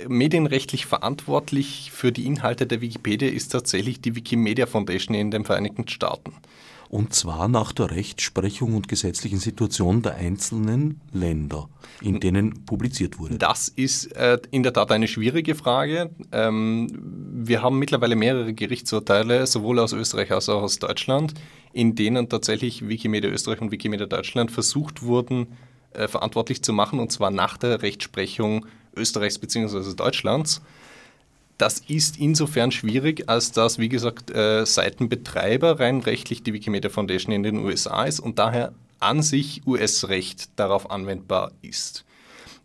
Medienrechtlich verantwortlich für die Inhalte der Wikipedia ist tatsächlich die Wikimedia Foundation in den Vereinigten Staaten. Und zwar nach der Rechtsprechung und gesetzlichen Situation der einzelnen Länder, in denen publiziert wurde. Das ist äh, in der Tat eine schwierige Frage. Ähm, wir haben mittlerweile mehrere Gerichtsurteile, sowohl aus Österreich als auch aus Deutschland, in denen tatsächlich Wikimedia Österreich und Wikimedia Deutschland versucht wurden, äh, verantwortlich zu machen, und zwar nach der Rechtsprechung Österreichs bzw. Deutschlands. Das ist insofern schwierig, als dass, wie gesagt, äh, Seitenbetreiber rein rechtlich die Wikimedia Foundation in den USA ist und daher an sich US-Recht darauf anwendbar ist.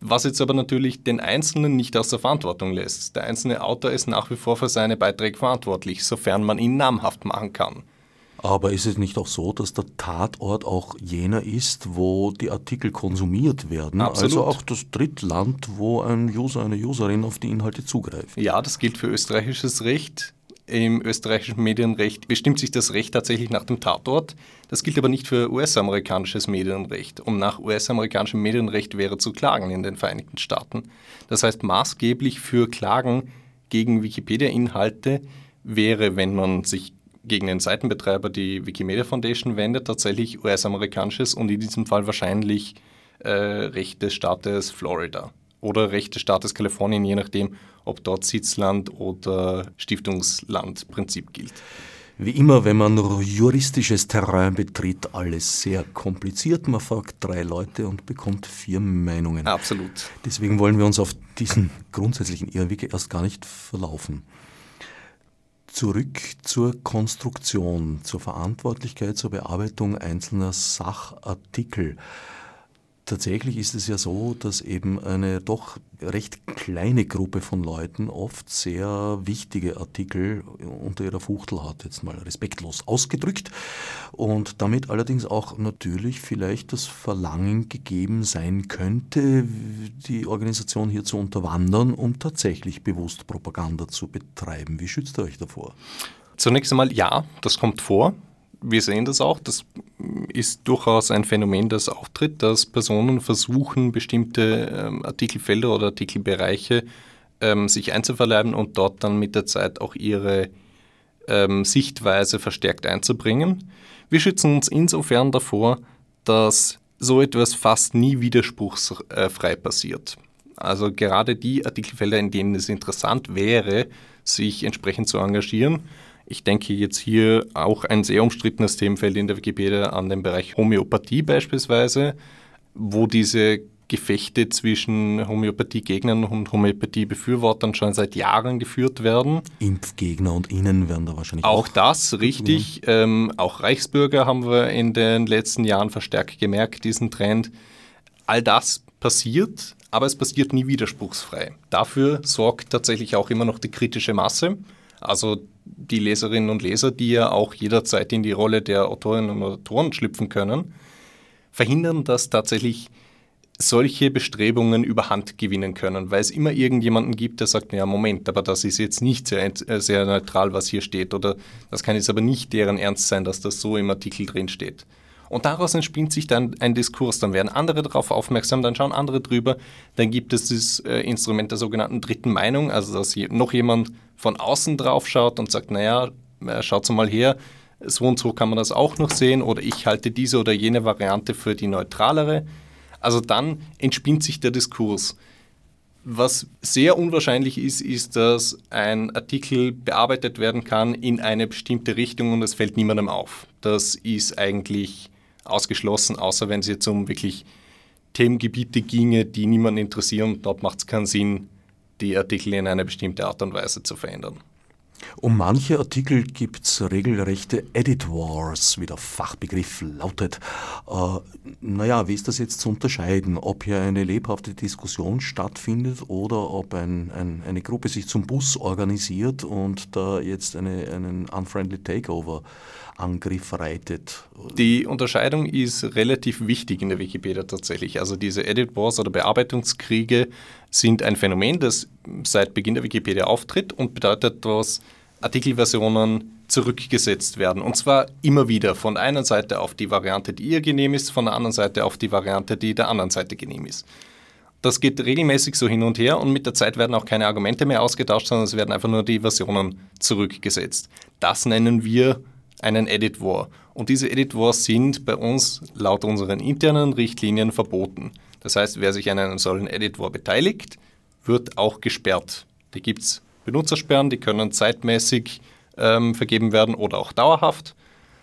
Was jetzt aber natürlich den Einzelnen nicht aus der Verantwortung lässt. Der einzelne Autor ist nach wie vor für seine Beiträge verantwortlich, sofern man ihn namhaft machen kann. Aber ist es nicht auch so, dass der Tatort auch jener ist, wo die Artikel konsumiert werden? Absolut. Also auch das Drittland, wo ein User, eine Userin auf die Inhalte zugreift? Ja, das gilt für österreichisches Recht. Im österreichischen Medienrecht bestimmt sich das Recht tatsächlich nach dem Tatort. Das gilt aber nicht für US-amerikanisches Medienrecht. Um nach US-amerikanischem Medienrecht wäre zu klagen in den Vereinigten Staaten. Das heißt, maßgeblich für Klagen gegen Wikipedia-Inhalte wäre, wenn man sich gegen den Seitenbetreiber die Wikimedia Foundation wendet, tatsächlich US-amerikanisches und in diesem Fall wahrscheinlich äh, Recht des Staates Florida oder Recht des Staates Kalifornien, je nachdem, ob dort Sitzland oder Stiftungslandprinzip gilt. Wie immer, wenn man juristisches Terrain betritt, alles sehr kompliziert. Man fragt drei Leute und bekommt vier Meinungen. Absolut. Deswegen wollen wir uns auf diesen grundsätzlichen Irrweg erst gar nicht verlaufen. Zurück zur Konstruktion, zur Verantwortlichkeit, zur Bearbeitung einzelner Sachartikel. Tatsächlich ist es ja so, dass eben eine doch recht kleine Gruppe von Leuten oft sehr wichtige Artikel unter ihrer Fuchtel hat, jetzt mal respektlos ausgedrückt, und damit allerdings auch natürlich vielleicht das Verlangen gegeben sein könnte, die Organisation hier zu unterwandern, um tatsächlich bewusst Propaganda zu betreiben. Wie schützt ihr euch davor? Zunächst einmal ja, das kommt vor wir sehen das auch, das ist durchaus ein Phänomen, das auftritt, dass Personen versuchen, bestimmte ähm, Artikelfelder oder Artikelbereiche ähm, sich einzuverleiben und dort dann mit der Zeit auch ihre ähm, Sichtweise verstärkt einzubringen. Wir schützen uns insofern davor, dass so etwas fast nie widerspruchsfrei passiert. Also gerade die Artikelfelder, in denen es interessant wäre, sich entsprechend zu engagieren, ich denke jetzt hier auch ein sehr umstrittenes Themenfeld in der Wikipedia an den Bereich Homöopathie beispielsweise, wo diese Gefechte zwischen Homöopathiegegnern und Homöopathiebefürwortern schon seit Jahren geführt werden. Impfgegner und Ihnen werden da wahrscheinlich auch. Auch das, richtig. Ähm, auch Reichsbürger haben wir in den letzten Jahren verstärkt gemerkt, diesen Trend. All das passiert, aber es passiert nie widerspruchsfrei. Dafür sorgt tatsächlich auch immer noch die kritische Masse. Also die Leserinnen und Leser, die ja auch jederzeit in die Rolle der Autorinnen und Autoren schlüpfen können, verhindern, dass tatsächlich solche Bestrebungen überhand gewinnen können, weil es immer irgendjemanden gibt, der sagt, ja Moment, aber das ist jetzt nicht sehr, äh, sehr neutral, was hier steht oder das kann jetzt aber nicht deren Ernst sein, dass das so im Artikel drin steht. Und daraus entspringt sich dann ein Diskurs. Dann werden andere darauf aufmerksam, dann schauen andere drüber. Dann gibt es das äh, Instrument der sogenannten dritten Meinung, also dass noch jemand von außen drauf schaut und sagt, naja, äh, schaut mal her, so und so kann man das auch noch sehen oder ich halte diese oder jene Variante für die neutralere. Also dann entspinnt sich der Diskurs. Was sehr unwahrscheinlich ist, ist, dass ein Artikel bearbeitet werden kann in eine bestimmte Richtung und es fällt niemandem auf. Das ist eigentlich ausgeschlossen, außer wenn es jetzt um wirklich Themengebiete ginge, die niemanden interessieren. Dort macht es keinen Sinn, die Artikel in eine bestimmte Art und Weise zu verändern. Um manche Artikel gibt es regelrechte Edit Wars, wie der Fachbegriff lautet. Äh, naja, wie ist das jetzt zu unterscheiden? Ob hier eine lebhafte Diskussion stattfindet oder ob ein, ein, eine Gruppe sich zum Bus organisiert und da jetzt eine, einen unfriendly Takeover Angriff reitet. Die Unterscheidung ist relativ wichtig in der Wikipedia tatsächlich. Also diese Edit Wars oder Bearbeitungskriege sind ein Phänomen, das seit Beginn der Wikipedia auftritt und bedeutet, dass Artikelversionen zurückgesetzt werden. Und zwar immer wieder von einer Seite auf die Variante, die ihr genehm ist, von der anderen Seite auf die Variante, die der anderen Seite genehm ist. Das geht regelmäßig so hin und her und mit der Zeit werden auch keine Argumente mehr ausgetauscht, sondern es werden einfach nur die Versionen zurückgesetzt. Das nennen wir einen Edit War. Und diese Edit Wars sind bei uns laut unseren internen Richtlinien verboten. Das heißt, wer sich an einem solchen Edit War beteiligt, wird auch gesperrt. Da gibt es Benutzersperren, die können zeitmäßig ähm, vergeben werden oder auch dauerhaft.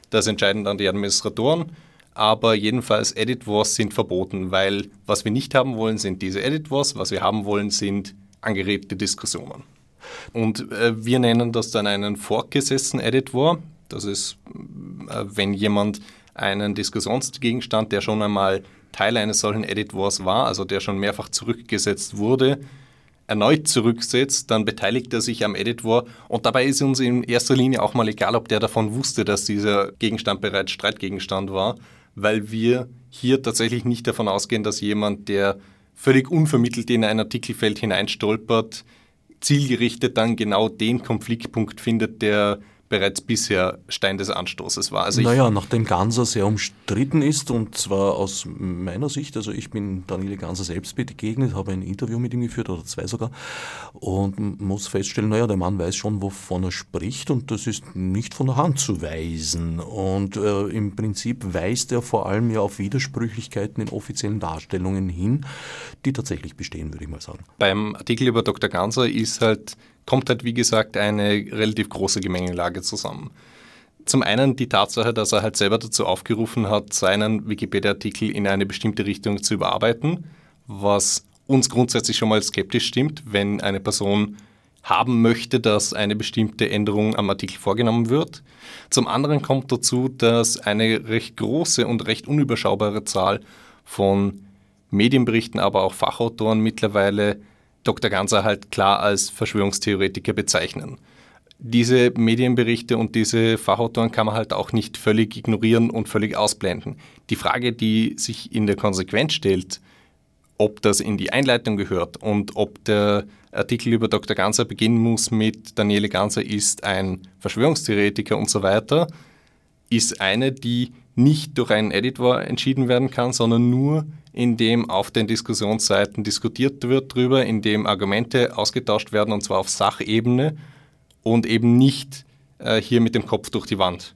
Das entscheiden dann die Administratoren. Aber jedenfalls Edit Wars sind verboten, weil was wir nicht haben wollen, sind diese Edit Wars. Was wir haben wollen, sind angeregte Diskussionen. Und äh, wir nennen das dann einen fortgesetzten Editor. Das ist, äh, wenn jemand einen Diskussionsgegenstand, der schon einmal Teil eines solchen Editors war, also der schon mehrfach zurückgesetzt wurde, erneut zurücksetzt, dann beteiligt er sich am Editor und dabei ist uns in erster Linie auch mal egal, ob der davon wusste, dass dieser Gegenstand bereits Streitgegenstand war, weil wir hier tatsächlich nicht davon ausgehen, dass jemand, der völlig unvermittelt in ein Artikelfeld hineinstolpert, zielgerichtet dann genau den Konfliktpunkt findet, der bereits bisher Stein des Anstoßes war. Also naja, nachdem Ganser sehr umstritten ist und zwar aus meiner Sicht, also ich bin Daniele Ganser selbst begegnet, habe ein Interview mit ihm geführt oder zwei sogar und muss feststellen, naja, der Mann weiß schon, wovon er spricht und das ist nicht von der Hand zu weisen und äh, im Prinzip weist er vor allem ja auf Widersprüchlichkeiten in offiziellen Darstellungen hin, die tatsächlich bestehen, würde ich mal sagen. Beim Artikel über Dr. Ganser ist halt kommt halt, wie gesagt, eine relativ große Gemengelage zusammen. Zum einen die Tatsache, dass er halt selber dazu aufgerufen hat, seinen Wikipedia-Artikel in eine bestimmte Richtung zu überarbeiten, was uns grundsätzlich schon mal skeptisch stimmt, wenn eine Person haben möchte, dass eine bestimmte Änderung am Artikel vorgenommen wird. Zum anderen kommt dazu, dass eine recht große und recht unüberschaubare Zahl von Medienberichten, aber auch Fachautoren mittlerweile Dr. Ganser halt klar als Verschwörungstheoretiker bezeichnen. Diese Medienberichte und diese Fachautoren kann man halt auch nicht völlig ignorieren und völlig ausblenden. Die Frage, die sich in der Konsequenz stellt, ob das in die Einleitung gehört und ob der Artikel über Dr. Ganser beginnen muss mit Daniele Ganser ist ein Verschwörungstheoretiker und so weiter, ist eine, die nicht durch einen Editor entschieden werden kann, sondern nur in dem auf den Diskussionsseiten diskutiert wird darüber, in dem Argumente ausgetauscht werden und zwar auf Sachebene und eben nicht äh, hier mit dem Kopf durch die Wand.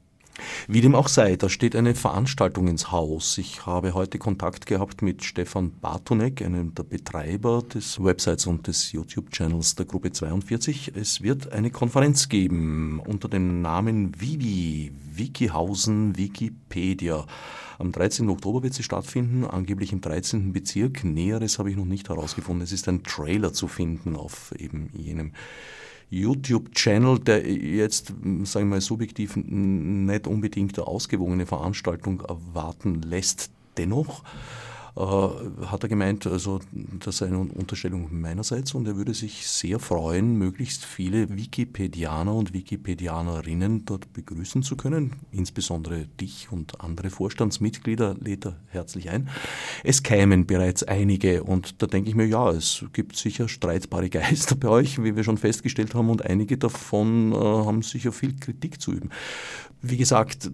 Wie dem auch sei, da steht eine Veranstaltung ins Haus. Ich habe heute Kontakt gehabt mit Stefan Bartonek, einem der Betreiber des Websites und des YouTube-Channels der Gruppe 42. Es wird eine Konferenz geben unter dem Namen Vivi, Wikihausen, Wikipedia. Am 13. Oktober wird sie stattfinden, angeblich im 13. Bezirk. Näheres habe ich noch nicht herausgefunden. Es ist ein Trailer zu finden auf eben jenem YouTube-Channel, der jetzt, sagen wir mal, subjektiv nicht unbedingt eine ausgewogene Veranstaltung erwarten lässt. Dennoch hat er gemeint, also das sei eine Unterstellung meinerseits und er würde sich sehr freuen, möglichst viele Wikipedianer und Wikipedianerinnen dort begrüßen zu können. Insbesondere dich und andere Vorstandsmitglieder lädt er herzlich ein. Es kämen bereits einige und da denke ich mir, ja, es gibt sicher streitbare Geister bei euch, wie wir schon festgestellt haben, und einige davon äh, haben sicher viel Kritik zu üben. Wie gesagt,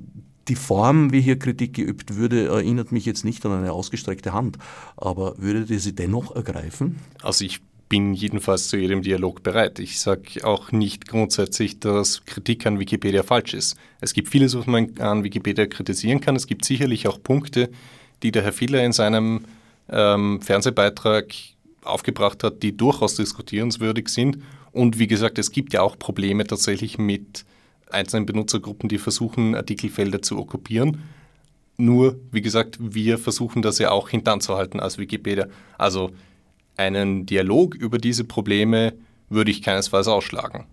die Form, wie hier Kritik geübt würde, erinnert mich jetzt nicht an eine ausgestreckte Hand. Aber würdet ihr sie dennoch ergreifen? Also ich bin jedenfalls zu jedem Dialog bereit. Ich sage auch nicht grundsätzlich, dass Kritik an Wikipedia falsch ist. Es gibt vieles, was man an Wikipedia kritisieren kann. Es gibt sicherlich auch Punkte, die der Herr Filler in seinem ähm, Fernsehbeitrag aufgebracht hat, die durchaus diskutierenswürdig sind. Und wie gesagt, es gibt ja auch Probleme tatsächlich mit einzelnen Benutzergruppen, die versuchen, Artikelfelder zu okkupieren. Nur, wie gesagt, wir versuchen das ja auch hintanzuhalten als Wikipedia. Also einen Dialog über diese Probleme würde ich keinesfalls ausschlagen.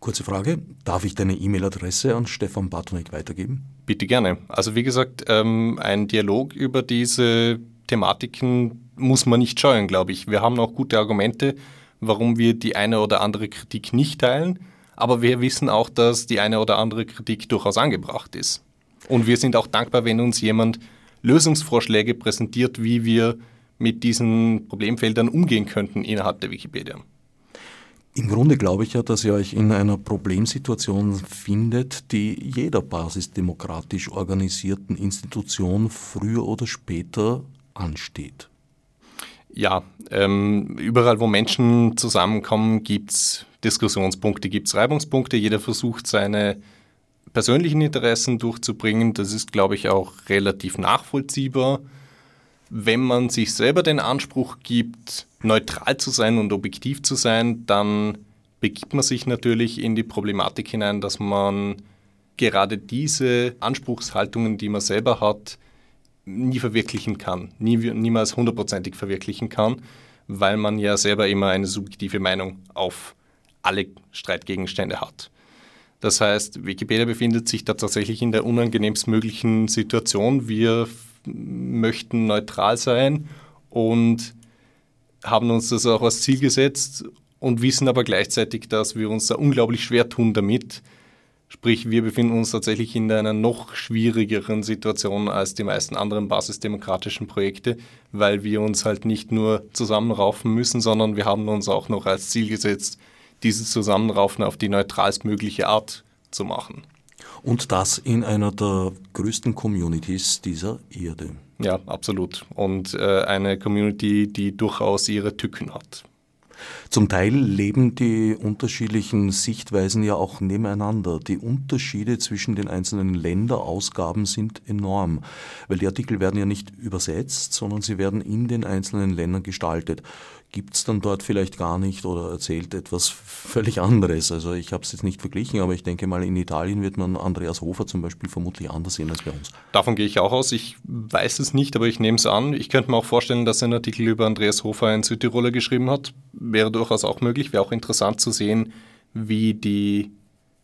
Kurze Frage, darf ich deine E-Mail-Adresse an Stefan Bartonek weitergeben? Bitte gerne. Also wie gesagt, ähm, ein Dialog über diese Thematiken muss man nicht scheuen, glaube ich. Wir haben auch gute Argumente, warum wir die eine oder andere Kritik nicht teilen. Aber wir wissen auch, dass die eine oder andere Kritik durchaus angebracht ist. Und wir sind auch dankbar, wenn uns jemand Lösungsvorschläge präsentiert, wie wir mit diesen Problemfeldern umgehen könnten innerhalb der Wikipedia. Im Grunde glaube ich ja, dass ihr euch in einer Problemsituation findet, die jeder basisdemokratisch organisierten Institution früher oder später ansteht. Ja, ähm, überall wo Menschen zusammenkommen, gibt es Diskussionspunkte, gibt es Reibungspunkte. Jeder versucht seine persönlichen Interessen durchzubringen. Das ist, glaube ich, auch relativ nachvollziehbar. Wenn man sich selber den Anspruch gibt, neutral zu sein und objektiv zu sein, dann begibt man sich natürlich in die Problematik hinein, dass man gerade diese Anspruchshaltungen, die man selber hat, nie verwirklichen kann, nie, niemals hundertprozentig verwirklichen kann, weil man ja selber immer eine subjektive Meinung auf alle Streitgegenstände hat. Das heißt, Wikipedia befindet sich da tatsächlich in der unangenehmstmöglichen Situation. Wir möchten neutral sein und haben uns das auch als Ziel gesetzt und wissen aber gleichzeitig, dass wir uns da unglaublich schwer tun damit. Sprich, wir befinden uns tatsächlich in einer noch schwierigeren Situation als die meisten anderen basisdemokratischen Projekte, weil wir uns halt nicht nur zusammenraufen müssen, sondern wir haben uns auch noch als Ziel gesetzt, dieses Zusammenraufen auf die neutralstmögliche Art zu machen. Und das in einer der größten Communities dieser Erde. Ja, absolut. Und äh, eine Community, die durchaus ihre Tücken hat. Zum Teil leben die unterschiedlichen Sichtweisen ja auch nebeneinander. Die Unterschiede zwischen den einzelnen Länderausgaben sind enorm, weil die Artikel werden ja nicht übersetzt, sondern sie werden in den einzelnen Ländern gestaltet gibt es dann dort vielleicht gar nicht oder erzählt etwas völlig anderes. Also ich habe es jetzt nicht verglichen, aber ich denke mal, in Italien wird man Andreas Hofer zum Beispiel vermutlich anders sehen als bei uns. Davon gehe ich auch aus. Ich weiß es nicht, aber ich nehme es an. Ich könnte mir auch vorstellen, dass ein Artikel über Andreas Hofer ein Südtiroler geschrieben hat. Wäre durchaus auch möglich. Wäre auch interessant zu sehen, wie die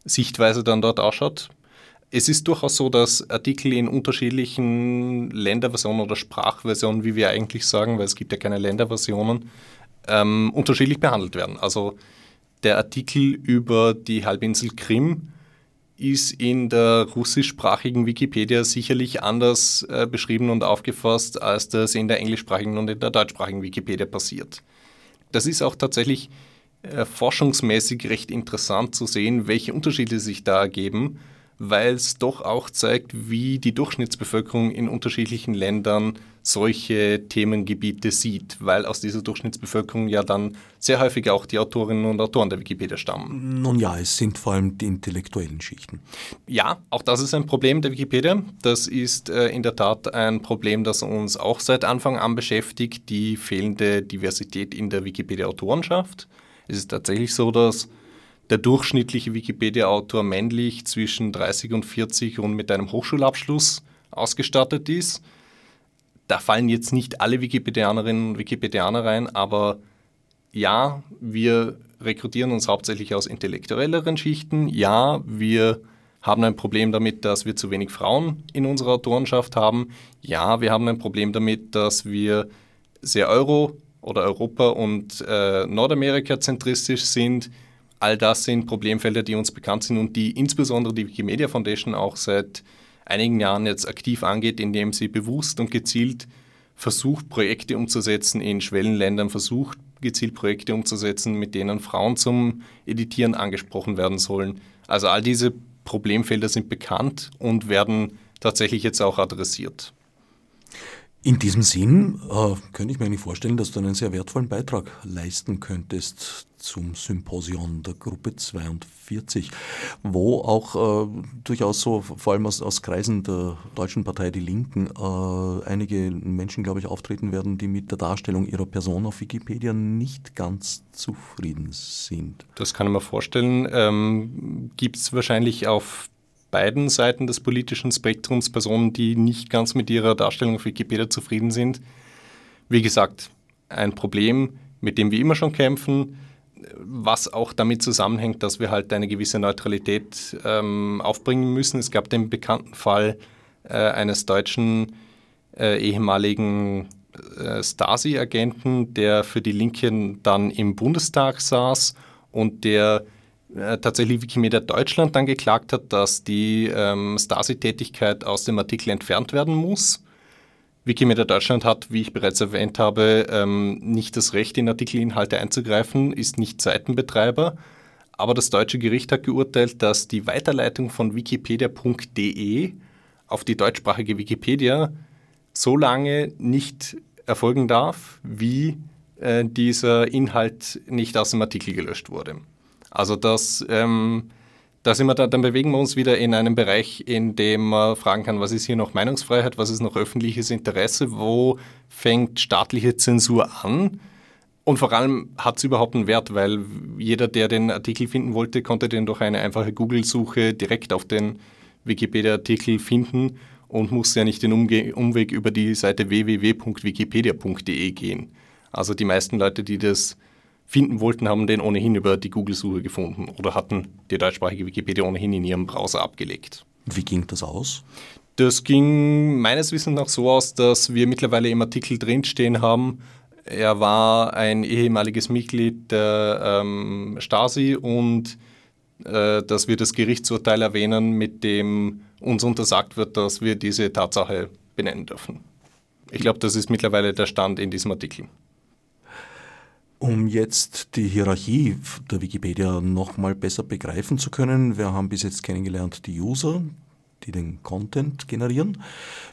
Sichtweise dann dort ausschaut. Es ist durchaus so, dass Artikel in unterschiedlichen Länderversionen oder Sprachversionen, wie wir eigentlich sagen, weil es gibt ja keine Länderversionen, ähm, unterschiedlich behandelt werden. Also der Artikel über die Halbinsel Krim ist in der russischsprachigen Wikipedia sicherlich anders äh, beschrieben und aufgefasst, als das in der englischsprachigen und in der deutschsprachigen Wikipedia passiert. Das ist auch tatsächlich äh, forschungsmäßig recht interessant zu sehen, welche Unterschiede sich da ergeben weil es doch auch zeigt, wie die Durchschnittsbevölkerung in unterschiedlichen Ländern solche Themengebiete sieht, weil aus dieser Durchschnittsbevölkerung ja dann sehr häufig auch die Autorinnen und Autoren der Wikipedia stammen. Nun ja, es sind vor allem die intellektuellen Schichten. Ja, auch das ist ein Problem der Wikipedia. Das ist äh, in der Tat ein Problem, das uns auch seit Anfang an beschäftigt, die fehlende Diversität in der Wikipedia-Autorenschaft. Es ist tatsächlich so, dass der durchschnittliche Wikipedia-Autor männlich zwischen 30 und 40 und mit einem Hochschulabschluss ausgestattet ist. Da fallen jetzt nicht alle Wikipedianerinnen und Wikipedianer rein, aber ja, wir rekrutieren uns hauptsächlich aus intellektuelleren Schichten. Ja, wir haben ein Problem damit, dass wir zu wenig Frauen in unserer Autorenschaft haben. Ja, wir haben ein Problem damit, dass wir sehr Euro- oder Europa- und äh, Nordamerika-zentristisch sind all das sind Problemfelder, die uns bekannt sind und die insbesondere die Wikimedia Foundation auch seit einigen Jahren jetzt aktiv angeht, indem sie bewusst und gezielt versucht, Projekte umzusetzen in Schwellenländern, versucht, gezielt Projekte umzusetzen, mit denen Frauen zum Editieren angesprochen werden sollen. Also all diese Problemfelder sind bekannt und werden tatsächlich jetzt auch adressiert. In diesem Sinn äh, könnte ich mir eigentlich vorstellen, dass du einen sehr wertvollen Beitrag leisten könntest zum Symposion der Gruppe 42, wo auch äh, durchaus so, vor allem aus, aus Kreisen der Deutschen Partei Die Linken, äh, einige Menschen, glaube ich, auftreten werden, die mit der Darstellung ihrer Person auf Wikipedia nicht ganz zufrieden sind. Das kann ich mir vorstellen. Ähm, Gibt es wahrscheinlich auf beiden Seiten des politischen Spektrums Personen, die nicht ganz mit ihrer Darstellung auf Wikipedia zufrieden sind. Wie gesagt, ein Problem, mit dem wir immer schon kämpfen, was auch damit zusammenhängt, dass wir halt eine gewisse Neutralität ähm, aufbringen müssen. Es gab den bekannten Fall äh, eines deutschen äh, ehemaligen äh, Stasi-Agenten, der für die Linken dann im Bundestag saß und der äh, tatsächlich Wikimedia Deutschland dann geklagt hat, dass die ähm, Stasi-Tätigkeit aus dem Artikel entfernt werden muss. Wikimedia Deutschland hat, wie ich bereits erwähnt habe, ähm, nicht das Recht, in Artikelinhalte einzugreifen, ist nicht Seitenbetreiber. Aber das deutsche Gericht hat geurteilt, dass die Weiterleitung von wikipedia.de auf die deutschsprachige Wikipedia so lange nicht erfolgen darf, wie äh, dieser Inhalt nicht aus dem Artikel gelöscht wurde. Also das, ähm, da sind wir da, dann bewegen wir uns wieder in einem Bereich, in dem man fragen kann, was ist hier noch Meinungsfreiheit, was ist noch öffentliches Interesse, wo fängt staatliche Zensur an? Und vor allem hat es überhaupt einen Wert, weil jeder, der den Artikel finden wollte, konnte den durch eine einfache Google-Suche direkt auf den Wikipedia-Artikel finden und musste ja nicht den Umge Umweg über die Seite www.wikipedia.de gehen. Also die meisten Leute, die das finden wollten, haben den ohnehin über die Google-Suche gefunden oder hatten die deutschsprachige Wikipedia ohnehin in ihrem Browser abgelegt. Wie ging das aus? Das ging meines Wissens nach so aus, dass wir mittlerweile im Artikel drinstehen haben, er war ein ehemaliges Mitglied der ähm, Stasi und äh, dass wir das Gerichtsurteil erwähnen, mit dem uns untersagt wird, dass wir diese Tatsache benennen dürfen. Ich glaube, das ist mittlerweile der Stand in diesem Artikel. Um jetzt die Hierarchie der Wikipedia nochmal besser begreifen zu können, wir haben bis jetzt kennengelernt die User, die den Content generieren.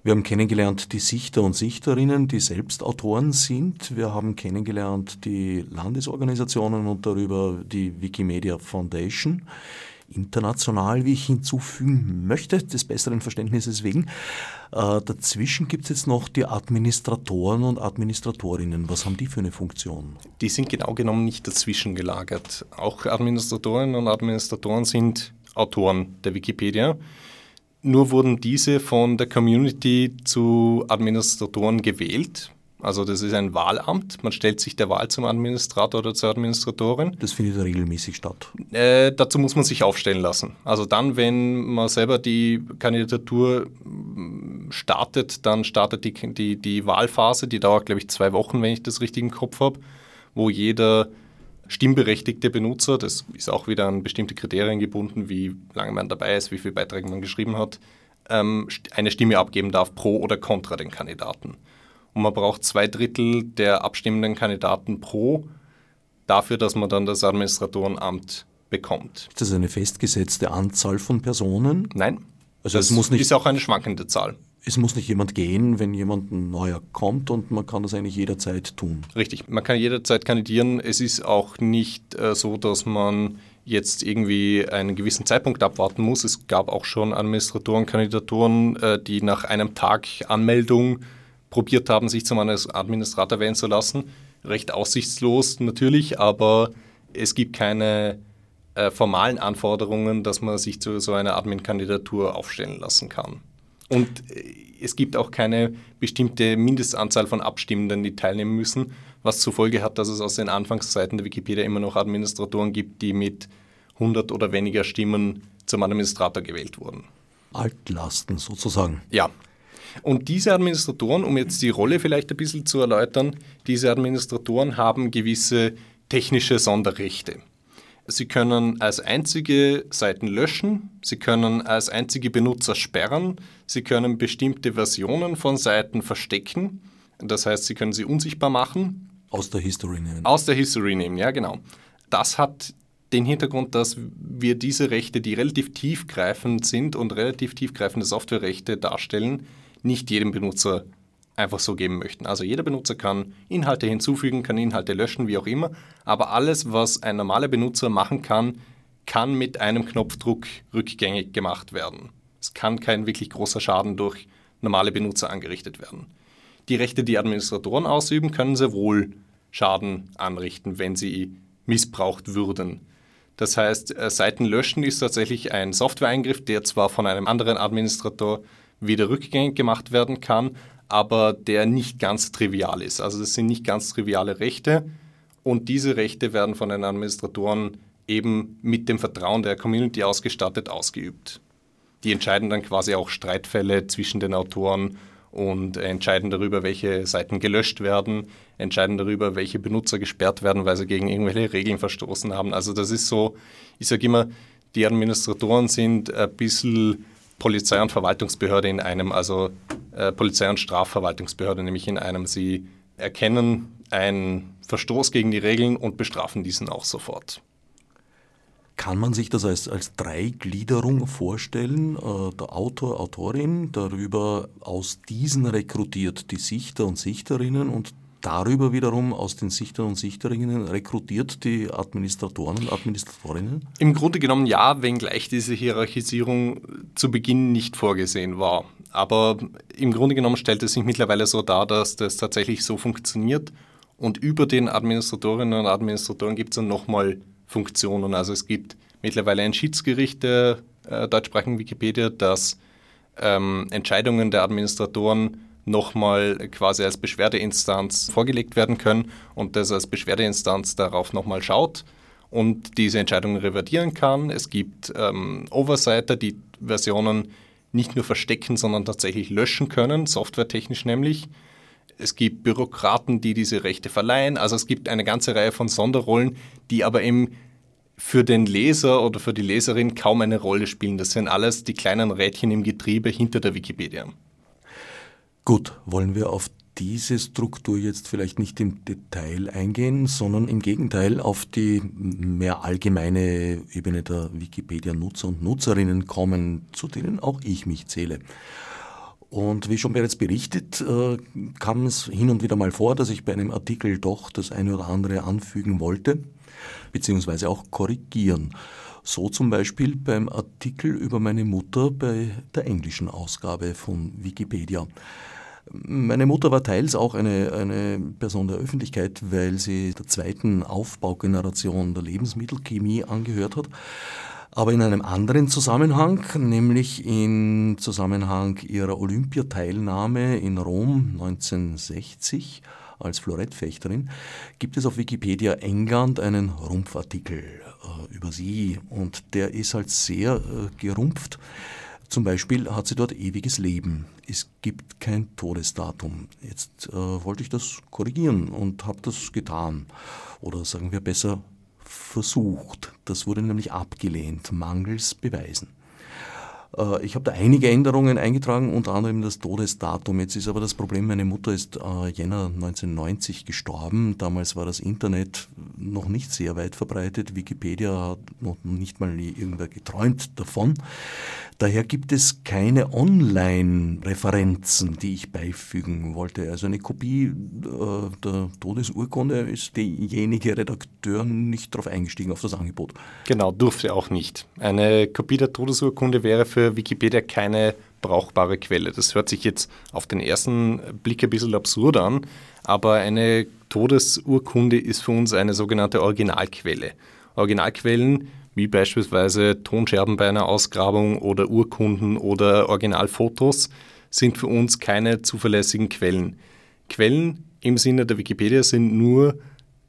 Wir haben kennengelernt die Sichter und Sichterinnen, die selbst Autoren sind. Wir haben kennengelernt die Landesorganisationen und darüber die Wikimedia Foundation. International, wie ich hinzufügen möchte, des besseren Verständnisses wegen. Äh, dazwischen gibt es jetzt noch die Administratoren und Administratorinnen. Was haben die für eine Funktion? Die sind genau genommen nicht dazwischen gelagert. Auch Administratorinnen und Administratoren sind Autoren der Wikipedia. Nur wurden diese von der Community zu Administratoren gewählt. Also das ist ein Wahlamt. Man stellt sich der Wahl zum Administrator oder zur Administratorin. Das findet regelmäßig statt. Äh, dazu muss man sich aufstellen lassen. Also dann, wenn man selber die Kandidatur startet, dann startet die, die, die Wahlphase. Die dauert, glaube ich, zwei Wochen, wenn ich das richtig im Kopf habe, wo jeder stimmberechtigte Benutzer, das ist auch wieder an bestimmte Kriterien gebunden, wie lange man dabei ist, wie viele Beiträge man geschrieben hat, ähm, eine Stimme abgeben darf pro oder contra den Kandidaten. Und man braucht zwei Drittel der abstimmenden Kandidaten pro dafür, dass man dann das Administratorenamt bekommt. Ist das eine festgesetzte Anzahl von Personen? Nein. Also das es muss nicht ist auch eine schwankende Zahl es muss nicht jemand gehen, wenn jemand neuer kommt und man kann das eigentlich jederzeit tun. Richtig, man kann jederzeit kandidieren. Es ist auch nicht äh, so, dass man jetzt irgendwie einen gewissen Zeitpunkt abwarten muss. Es gab auch schon Administratoren, Kandidaturen, äh, die nach einem Tag Anmeldung probiert haben, sich zum Administrator wählen zu lassen. Recht aussichtslos natürlich, aber es gibt keine äh, formalen Anforderungen, dass man sich zu so einer Admin-Kandidatur aufstellen lassen kann. Und äh, es gibt auch keine bestimmte Mindestanzahl von Abstimmenden, die teilnehmen müssen, was zur Folge hat, dass es aus den Anfangszeiten der Wikipedia immer noch Administratoren gibt, die mit 100 oder weniger Stimmen zum Administrator gewählt wurden. Altlasten sozusagen. Ja. Und diese Administratoren, um jetzt die Rolle vielleicht ein bisschen zu erläutern, diese Administratoren haben gewisse technische Sonderrechte. Sie können als einzige Seiten löschen, Sie können als einzige Benutzer sperren, Sie können bestimmte Versionen von Seiten verstecken, das heißt, Sie können sie unsichtbar machen. Aus der History nehmen. Aus der History nehmen, ja genau. Das hat den Hintergrund, dass wir diese Rechte, die relativ tiefgreifend sind und relativ tiefgreifende Softwarerechte darstellen, nicht jedem Benutzer einfach so geben möchten. Also jeder Benutzer kann Inhalte hinzufügen, kann Inhalte löschen, wie auch immer, aber alles, was ein normaler Benutzer machen kann, kann mit einem Knopfdruck rückgängig gemacht werden. Es kann kein wirklich großer Schaden durch normale Benutzer angerichtet werden. Die Rechte, die Administratoren ausüben, können sehr wohl Schaden anrichten, wenn sie missbraucht würden. Das heißt, äh, Seiten löschen ist tatsächlich ein Softwareeingriff, der zwar von einem anderen Administrator wieder rückgängig gemacht werden kann, aber der nicht ganz trivial ist. Also das sind nicht ganz triviale Rechte und diese Rechte werden von den Administratoren eben mit dem Vertrauen der Community ausgestattet ausgeübt. Die entscheiden dann quasi auch Streitfälle zwischen den Autoren und entscheiden darüber, welche Seiten gelöscht werden, entscheiden darüber, welche Benutzer gesperrt werden, weil sie gegen irgendwelche Regeln verstoßen haben. Also das ist so, ich sage immer, die Administratoren sind ein bisschen Polizei- und Verwaltungsbehörde in einem, also äh, Polizei- und Strafverwaltungsbehörde nämlich in einem. Sie erkennen einen Verstoß gegen die Regeln und bestrafen diesen auch sofort. Kann man sich das als, als Dreigliederung vorstellen? Äh, der Autor, Autorin, darüber aus diesen rekrutiert die Sichter und Sichterinnen und darüber wiederum aus den Sichtern und Sichterinnen rekrutiert die Administratoren und Administratorinnen? Im Grunde genommen ja, wenngleich diese Hierarchisierung zu Beginn nicht vorgesehen war. Aber im Grunde genommen stellt es sich mittlerweile so dar, dass das tatsächlich so funktioniert. Und über den Administratorinnen und Administratoren gibt es dann nochmal Funktionen. Also es gibt mittlerweile ein Schiedsgericht der äh, deutschsprachigen Wikipedia, das ähm, Entscheidungen der Administratoren nochmal quasi als Beschwerdeinstanz vorgelegt werden können und das als Beschwerdeinstanz darauf nochmal schaut und diese Entscheidung revidieren kann. Es gibt ähm, Oversighter, die Versionen nicht nur verstecken, sondern tatsächlich löschen können, softwaretechnisch nämlich. Es gibt Bürokraten, die diese Rechte verleihen. Also es gibt eine ganze Reihe von Sonderrollen, die aber eben für den Leser oder für die Leserin kaum eine Rolle spielen. Das sind alles die kleinen Rädchen im Getriebe hinter der Wikipedia. Gut, wollen wir auf diese Struktur jetzt vielleicht nicht im Detail eingehen, sondern im Gegenteil auf die mehr allgemeine Ebene der Wikipedia-Nutzer und Nutzerinnen kommen, zu denen auch ich mich zähle. Und wie schon bereits berichtet, äh, kam es hin und wieder mal vor, dass ich bei einem Artikel doch das eine oder andere anfügen wollte, beziehungsweise auch korrigieren. So zum Beispiel beim Artikel über meine Mutter bei der englischen Ausgabe von Wikipedia. Meine Mutter war teils auch eine, eine Person der Öffentlichkeit, weil sie der zweiten Aufbaugeneration der Lebensmittelchemie angehört hat. Aber in einem anderen Zusammenhang, nämlich im Zusammenhang ihrer Olympiateilnahme in Rom 1960 als Florettfechterin, gibt es auf Wikipedia England einen Rumpfartikel äh, über sie und der ist halt sehr äh, gerumpft. Zum Beispiel hat sie dort ewiges Leben. Es gibt kein Todesdatum. Jetzt äh, wollte ich das korrigieren und habe das getan. Oder sagen wir besser versucht. Das wurde nämlich abgelehnt, mangels Beweisen. Äh, ich habe da einige Änderungen eingetragen, unter anderem das Todesdatum. Jetzt ist aber das Problem, meine Mutter ist äh, Jänner 1990 gestorben. Damals war das Internet noch nicht sehr weit verbreitet. Wikipedia hat noch nicht mal irgendwer geträumt davon. Daher gibt es keine Online-Referenzen, die ich beifügen wollte. Also eine Kopie äh, der Todesurkunde ist derjenige Redakteur nicht darauf eingestiegen, auf das Angebot. Genau, durfte auch nicht. Eine Kopie der Todesurkunde wäre für Wikipedia keine brauchbare Quelle. Das hört sich jetzt auf den ersten Blick ein bisschen absurd an, aber eine Todesurkunde ist für uns eine sogenannte Originalquelle. Originalquellen wie beispielsweise Tonscherben bei einer Ausgrabung oder Urkunden oder Originalfotos, sind für uns keine zuverlässigen Quellen. Quellen im Sinne der Wikipedia sind nur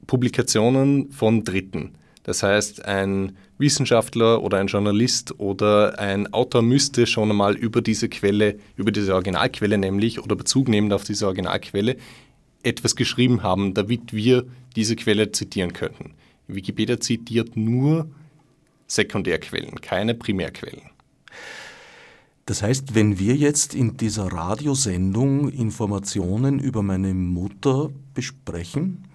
Publikationen von Dritten. Das heißt, ein Wissenschaftler oder ein Journalist oder ein Autor müsste schon einmal über diese Quelle, über diese Originalquelle nämlich oder Bezug nehmen auf diese Originalquelle, etwas geschrieben haben, damit wir diese Quelle zitieren könnten. Wikipedia zitiert nur Sekundärquellen, keine Primärquellen. Das heißt, wenn wir jetzt in dieser Radiosendung Informationen über meine Mutter besprechen,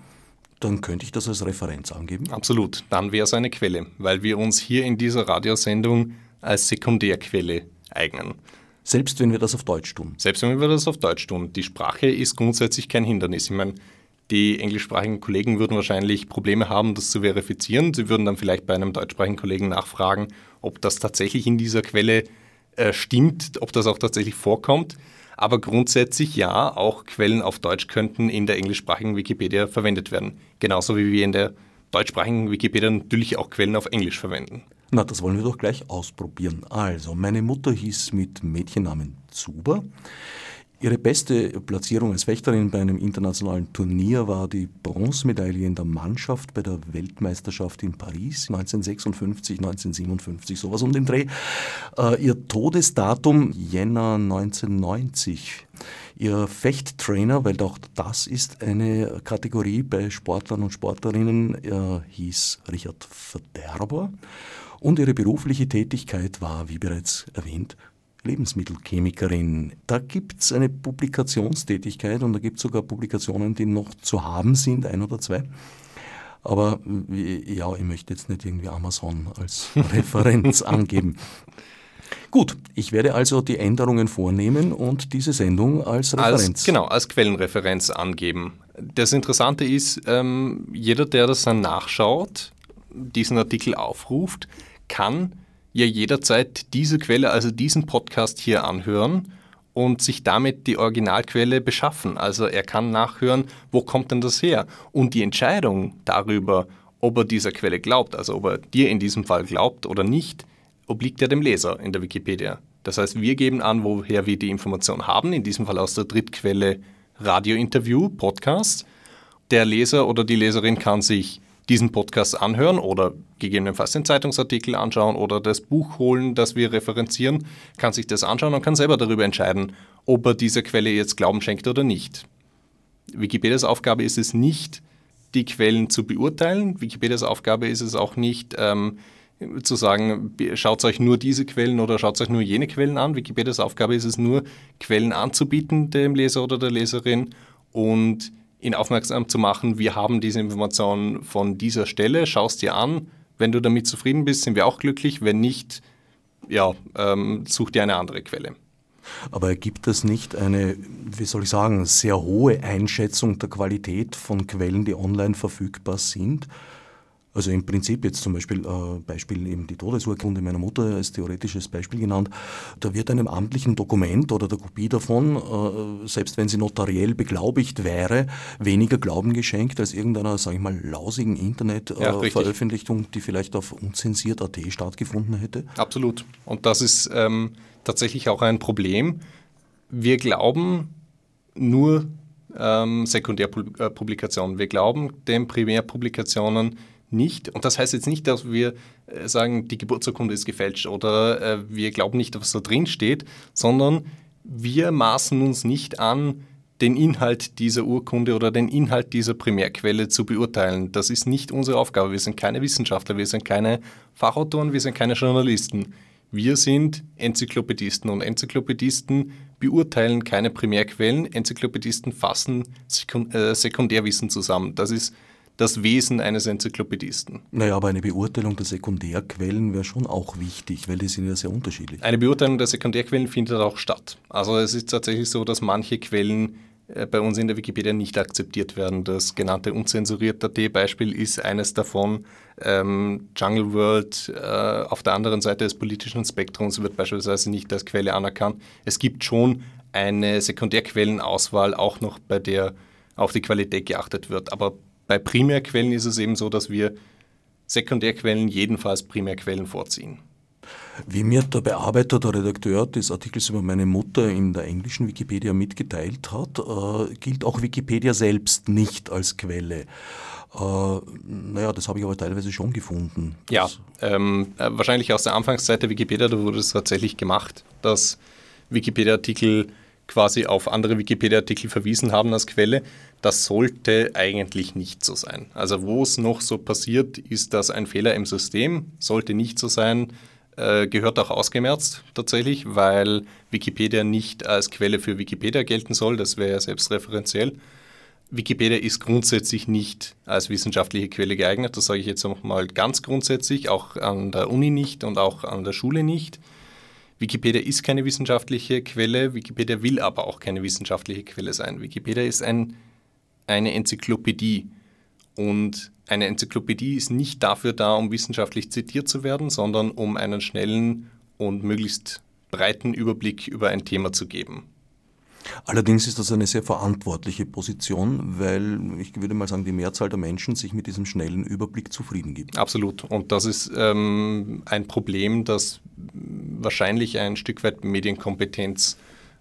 dann könnte ich das als Referenz angeben? Absolut, dann wäre es eine Quelle, weil wir uns hier in dieser Radiosendung als Sekundärquelle eignen. Selbst wenn wir das auf Deutsch tun? Selbst wenn wir das auf Deutsch tun. Die Sprache ist grundsätzlich kein Hindernis. Ich meine, die englischsprachigen Kollegen würden wahrscheinlich Probleme haben, das zu verifizieren. Sie würden dann vielleicht bei einem deutschsprachigen Kollegen nachfragen, ob das tatsächlich in dieser Quelle äh, stimmt, ob das auch tatsächlich vorkommt. Aber grundsätzlich ja, auch Quellen auf Deutsch könnten in der englischsprachigen Wikipedia verwendet werden. Genauso wie wir in der deutschsprachigen Wikipedia natürlich auch Quellen auf Englisch verwenden. Na, das wollen wir doch gleich ausprobieren. Also, meine Mutter hieß mit Mädchennamen Zuber. Ihre beste Platzierung als Fechterin bei einem internationalen Turnier war die Bronzemedaille in der Mannschaft bei der Weltmeisterschaft in Paris 1956, 1957, sowas um den Dreh. Äh, ihr Todesdatum Jänner 1990. Ihr Fechttrainer, weil auch das ist eine Kategorie bei Sportlern und Sportlerinnen, äh, hieß Richard Verderber. Und ihre berufliche Tätigkeit war, wie bereits erwähnt, Lebensmittelchemikerin. Da gibt es eine Publikationstätigkeit und da gibt es sogar Publikationen, die noch zu haben sind, ein oder zwei. Aber ja, ich möchte jetzt nicht irgendwie Amazon als Referenz angeben. Gut, ich werde also die Änderungen vornehmen und diese Sendung als Referenz. Als, genau, als Quellenreferenz angeben. Das Interessante ist, ähm, jeder, der das dann nachschaut, diesen Artikel aufruft, kann ja jederzeit diese Quelle, also diesen Podcast hier anhören und sich damit die Originalquelle beschaffen. Also er kann nachhören, wo kommt denn das her? Und die Entscheidung darüber, ob er dieser Quelle glaubt, also ob er dir in diesem Fall glaubt oder nicht, obliegt ja dem Leser in der Wikipedia. Das heißt, wir geben an, woher wir die Information haben, in diesem Fall aus der Drittquelle Radiointerview, Podcast. Der Leser oder die Leserin kann sich diesen Podcast anhören oder gegebenenfalls den Zeitungsartikel anschauen oder das Buch holen, das wir referenzieren, kann sich das anschauen und kann selber darüber entscheiden, ob er dieser Quelle jetzt Glauben schenkt oder nicht. Wikipedias Aufgabe ist es nicht, die Quellen zu beurteilen. Wikipedias Aufgabe ist es auch nicht, ähm, zu sagen, schaut euch nur diese Quellen oder schaut euch nur jene Quellen an. Wikipedias Aufgabe ist es nur, Quellen anzubieten dem Leser oder der Leserin und ihn aufmerksam zu machen, wir haben diese Information von dieser Stelle, schau es dir an. Wenn du damit zufrieden bist, sind wir auch glücklich. Wenn nicht, ja, ähm, such dir eine andere Quelle. Aber gibt es nicht eine, wie soll ich sagen, sehr hohe Einschätzung der Qualität von Quellen, die online verfügbar sind? Also im Prinzip jetzt zum Beispiel, äh, Beispiel eben die Todesurkunde meiner Mutter als theoretisches Beispiel genannt, da wird einem amtlichen Dokument oder der Kopie davon, äh, selbst wenn sie notariell beglaubigt wäre, weniger Glauben geschenkt als irgendeiner, sage ich mal, lausigen Internetveröffentlichung, äh, die vielleicht auf unzensiert.at stattgefunden hätte. Absolut. Und das ist ähm, tatsächlich auch ein Problem. Wir glauben nur ähm, Sekundärpublikationen. Wir glauben den Primärpublikationen nicht. Und das heißt jetzt nicht, dass wir äh, sagen, die Geburtsurkunde ist gefälscht oder äh, wir glauben nicht, was da drin steht, sondern wir maßen uns nicht an, den Inhalt dieser Urkunde oder den Inhalt dieser Primärquelle zu beurteilen. Das ist nicht unsere Aufgabe. Wir sind keine Wissenschaftler, wir sind keine Fachautoren, wir sind keine Journalisten. Wir sind Enzyklopädisten und Enzyklopädisten beurteilen keine Primärquellen. Enzyklopädisten fassen äh, Sekundärwissen zusammen. Das ist das Wesen eines Enzyklopädisten. Naja, aber eine Beurteilung der Sekundärquellen wäre schon auch wichtig, weil die sind ja sehr unterschiedlich. Eine Beurteilung der Sekundärquellen findet auch statt. Also es ist tatsächlich so, dass manche Quellen äh, bei uns in der Wikipedia nicht akzeptiert werden. Das genannte unzensuriert.at-Beispiel ist eines davon. Ähm, Jungle World äh, auf der anderen Seite des politischen Spektrums wird beispielsweise nicht als Quelle anerkannt. Es gibt schon eine Sekundärquellenauswahl, auch noch bei der auf die Qualität geachtet wird. Aber bei Primärquellen ist es eben so, dass wir Sekundärquellen jedenfalls Primärquellen vorziehen. Wie mir der Bearbeiter, der Redakteur des Artikels über meine Mutter in der englischen Wikipedia mitgeteilt hat, äh, gilt auch Wikipedia selbst nicht als Quelle. Äh, naja, das habe ich aber teilweise schon gefunden. Ja, ähm, äh, wahrscheinlich aus der Anfangszeit der Wikipedia, da wurde es tatsächlich gemacht, dass Wikipedia-Artikel quasi auf andere Wikipedia-Artikel verwiesen haben als Quelle. Das sollte eigentlich nicht so sein. Also wo es noch so passiert, ist das ein Fehler im System, sollte nicht so sein, äh, gehört auch ausgemerzt tatsächlich, weil Wikipedia nicht als Quelle für Wikipedia gelten soll, das wäre ja selbstreferenziell. Wikipedia ist grundsätzlich nicht als wissenschaftliche Quelle geeignet, das sage ich jetzt nochmal ganz grundsätzlich, auch an der Uni nicht und auch an der Schule nicht. Wikipedia ist keine wissenschaftliche Quelle, Wikipedia will aber auch keine wissenschaftliche Quelle sein. Wikipedia ist ein, eine Enzyklopädie und eine Enzyklopädie ist nicht dafür da, um wissenschaftlich zitiert zu werden, sondern um einen schnellen und möglichst breiten Überblick über ein Thema zu geben. Allerdings ist das eine sehr verantwortliche Position, weil ich würde mal sagen, die Mehrzahl der Menschen sich mit diesem schnellen Überblick zufrieden gibt. Absolut. Und das ist ähm, ein Problem, das wahrscheinlich ein Stück weit Medienkompetenz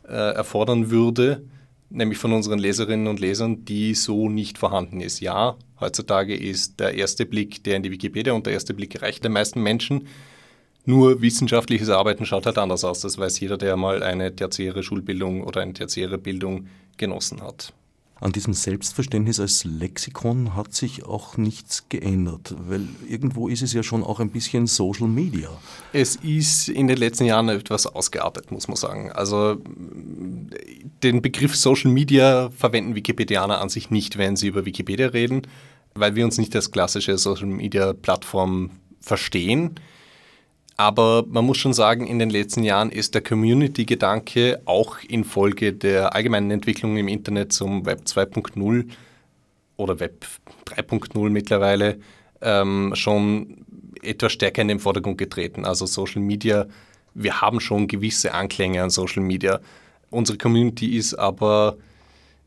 äh, erfordern würde, nämlich von unseren Leserinnen und Lesern, die so nicht vorhanden ist. Ja, heutzutage ist der erste Blick, der in die Wikipedia und der erste Blick reicht den meisten Menschen. Nur wissenschaftliches Arbeiten schaut halt anders aus. Das weiß jeder, der mal eine tertiäre Schulbildung oder eine tertiäre Bildung genossen hat. An diesem Selbstverständnis als Lexikon hat sich auch nichts geändert, weil irgendwo ist es ja schon auch ein bisschen Social Media. Es ist in den letzten Jahren etwas ausgeartet, muss man sagen. Also den Begriff Social Media verwenden Wikipedianer an sich nicht, wenn sie über Wikipedia reden, weil wir uns nicht als klassische Social Media Plattform verstehen. Aber man muss schon sagen, in den letzten Jahren ist der Community-Gedanke auch infolge der allgemeinen Entwicklung im Internet zum Web 2.0 oder Web 3.0 mittlerweile ähm, schon etwas stärker in den Vordergrund getreten. Also Social Media, wir haben schon gewisse Anklänge an Social Media. Unsere Community ist aber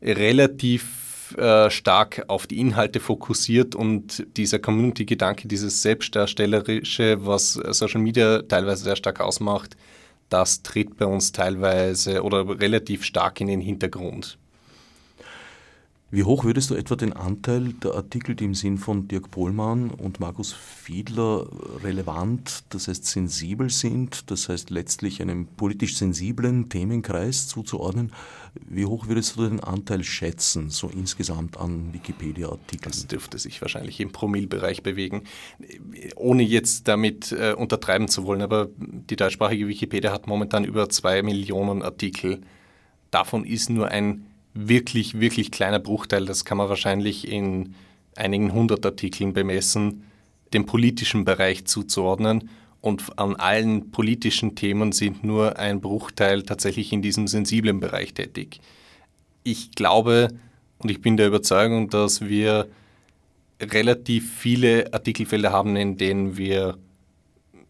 relativ äh, stark auf die Inhalte fokussiert und dieser Community-Gedanke, dieses Selbstdarstellerische, was Social Media teilweise sehr stark ausmacht, das tritt bei uns teilweise oder relativ stark in den Hintergrund. Wie hoch würdest du etwa den Anteil der Artikel, die im Sinn von Dirk Pohlmann und Markus Fiedler relevant, das heißt sensibel sind, das heißt letztlich einem politisch sensiblen Themenkreis zuzuordnen, wie hoch würdest du den Anteil schätzen, so insgesamt an Wikipedia-Artikeln? Das dürfte sich wahrscheinlich im Promillbereich bewegen, ohne jetzt damit äh, untertreiben zu wollen, aber die deutschsprachige Wikipedia hat momentan über zwei Millionen Artikel. Davon ist nur ein wirklich, wirklich kleiner Bruchteil, das kann man wahrscheinlich in einigen hundert Artikeln bemessen, dem politischen Bereich zuzuordnen. Und an allen politischen Themen sind nur ein Bruchteil tatsächlich in diesem sensiblen Bereich tätig. Ich glaube und ich bin der Überzeugung, dass wir relativ viele Artikelfelder haben, in denen wir,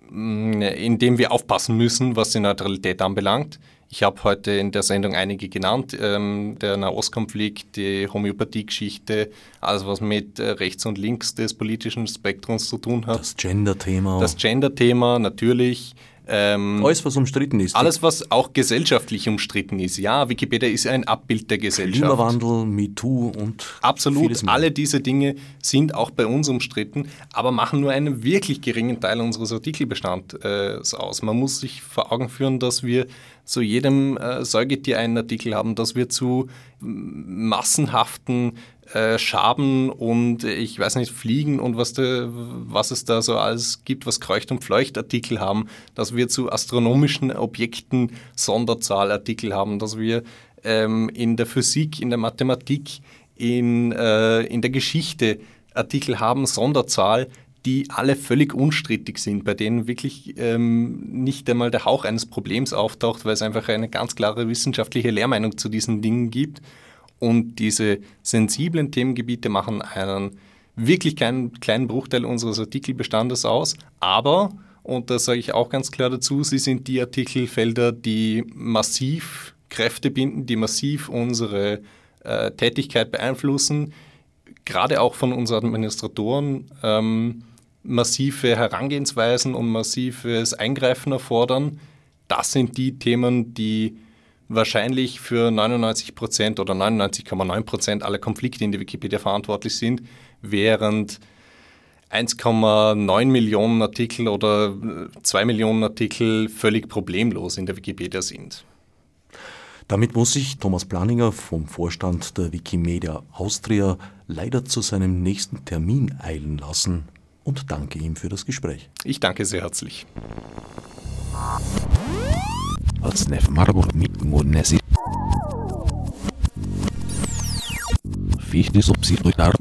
in denen wir aufpassen müssen, was die Neutralität anbelangt. Ich habe heute in der Sendung einige genannt. Ähm, der Nahostkonflikt, die Homöopathie-Geschichte, alles was mit äh, rechts und links des politischen Spektrums zu tun hat. Das Gender-Thema. Das Gender-Thema, natürlich. Ähm, alles, was umstritten ist. Alles, was auch gesellschaftlich umstritten ist. Ja, Wikipedia ist ein Abbild der Gesellschaft. Klimawandel, MeToo und. Absolut, alle diese Dinge sind auch bei uns umstritten, aber machen nur einen wirklich geringen Teil unseres Artikelbestands äh, aus. Man muss sich vor Augen führen, dass wir zu jedem äh, Säugetier einen Artikel haben, dass wir zu massenhaften äh, Schaben und äh, ich weiß nicht, Fliegen und was, de, was es da so alles gibt, was Kreucht- und Fleuchtartikel haben, dass wir zu astronomischen Objekten Sonderzahlartikel haben, dass wir ähm, in der Physik, in der Mathematik, in, äh, in der Geschichte Artikel haben, Sonderzahl, die alle völlig unstrittig sind, bei denen wirklich ähm, nicht einmal der Hauch eines Problems auftaucht, weil es einfach eine ganz klare wissenschaftliche Lehrmeinung zu diesen Dingen gibt. Und diese sensiblen Themengebiete machen einen wirklich kleinen, kleinen Bruchteil unseres Artikelbestandes aus. Aber, und das sage ich auch ganz klar dazu, sie sind die Artikelfelder, die massiv Kräfte binden, die massiv unsere äh, Tätigkeit beeinflussen, gerade auch von unseren Administratoren. Ähm, massive Herangehensweisen und massives Eingreifen erfordern. Das sind die Themen, die wahrscheinlich für 99 Prozent oder 99,9 Prozent aller Konflikte in der Wikipedia verantwortlich sind, während 1,9 Millionen Artikel oder 2 Millionen Artikel völlig problemlos in der Wikipedia sind. Damit muss sich Thomas Planinger vom Vorstand der Wikimedia Austria leider zu seinem nächsten Termin eilen lassen und danke ihm für das Gespräch. Ich danke sehr herzlich. Odsnev Marburg mit Murnesi. Fichte subsidiar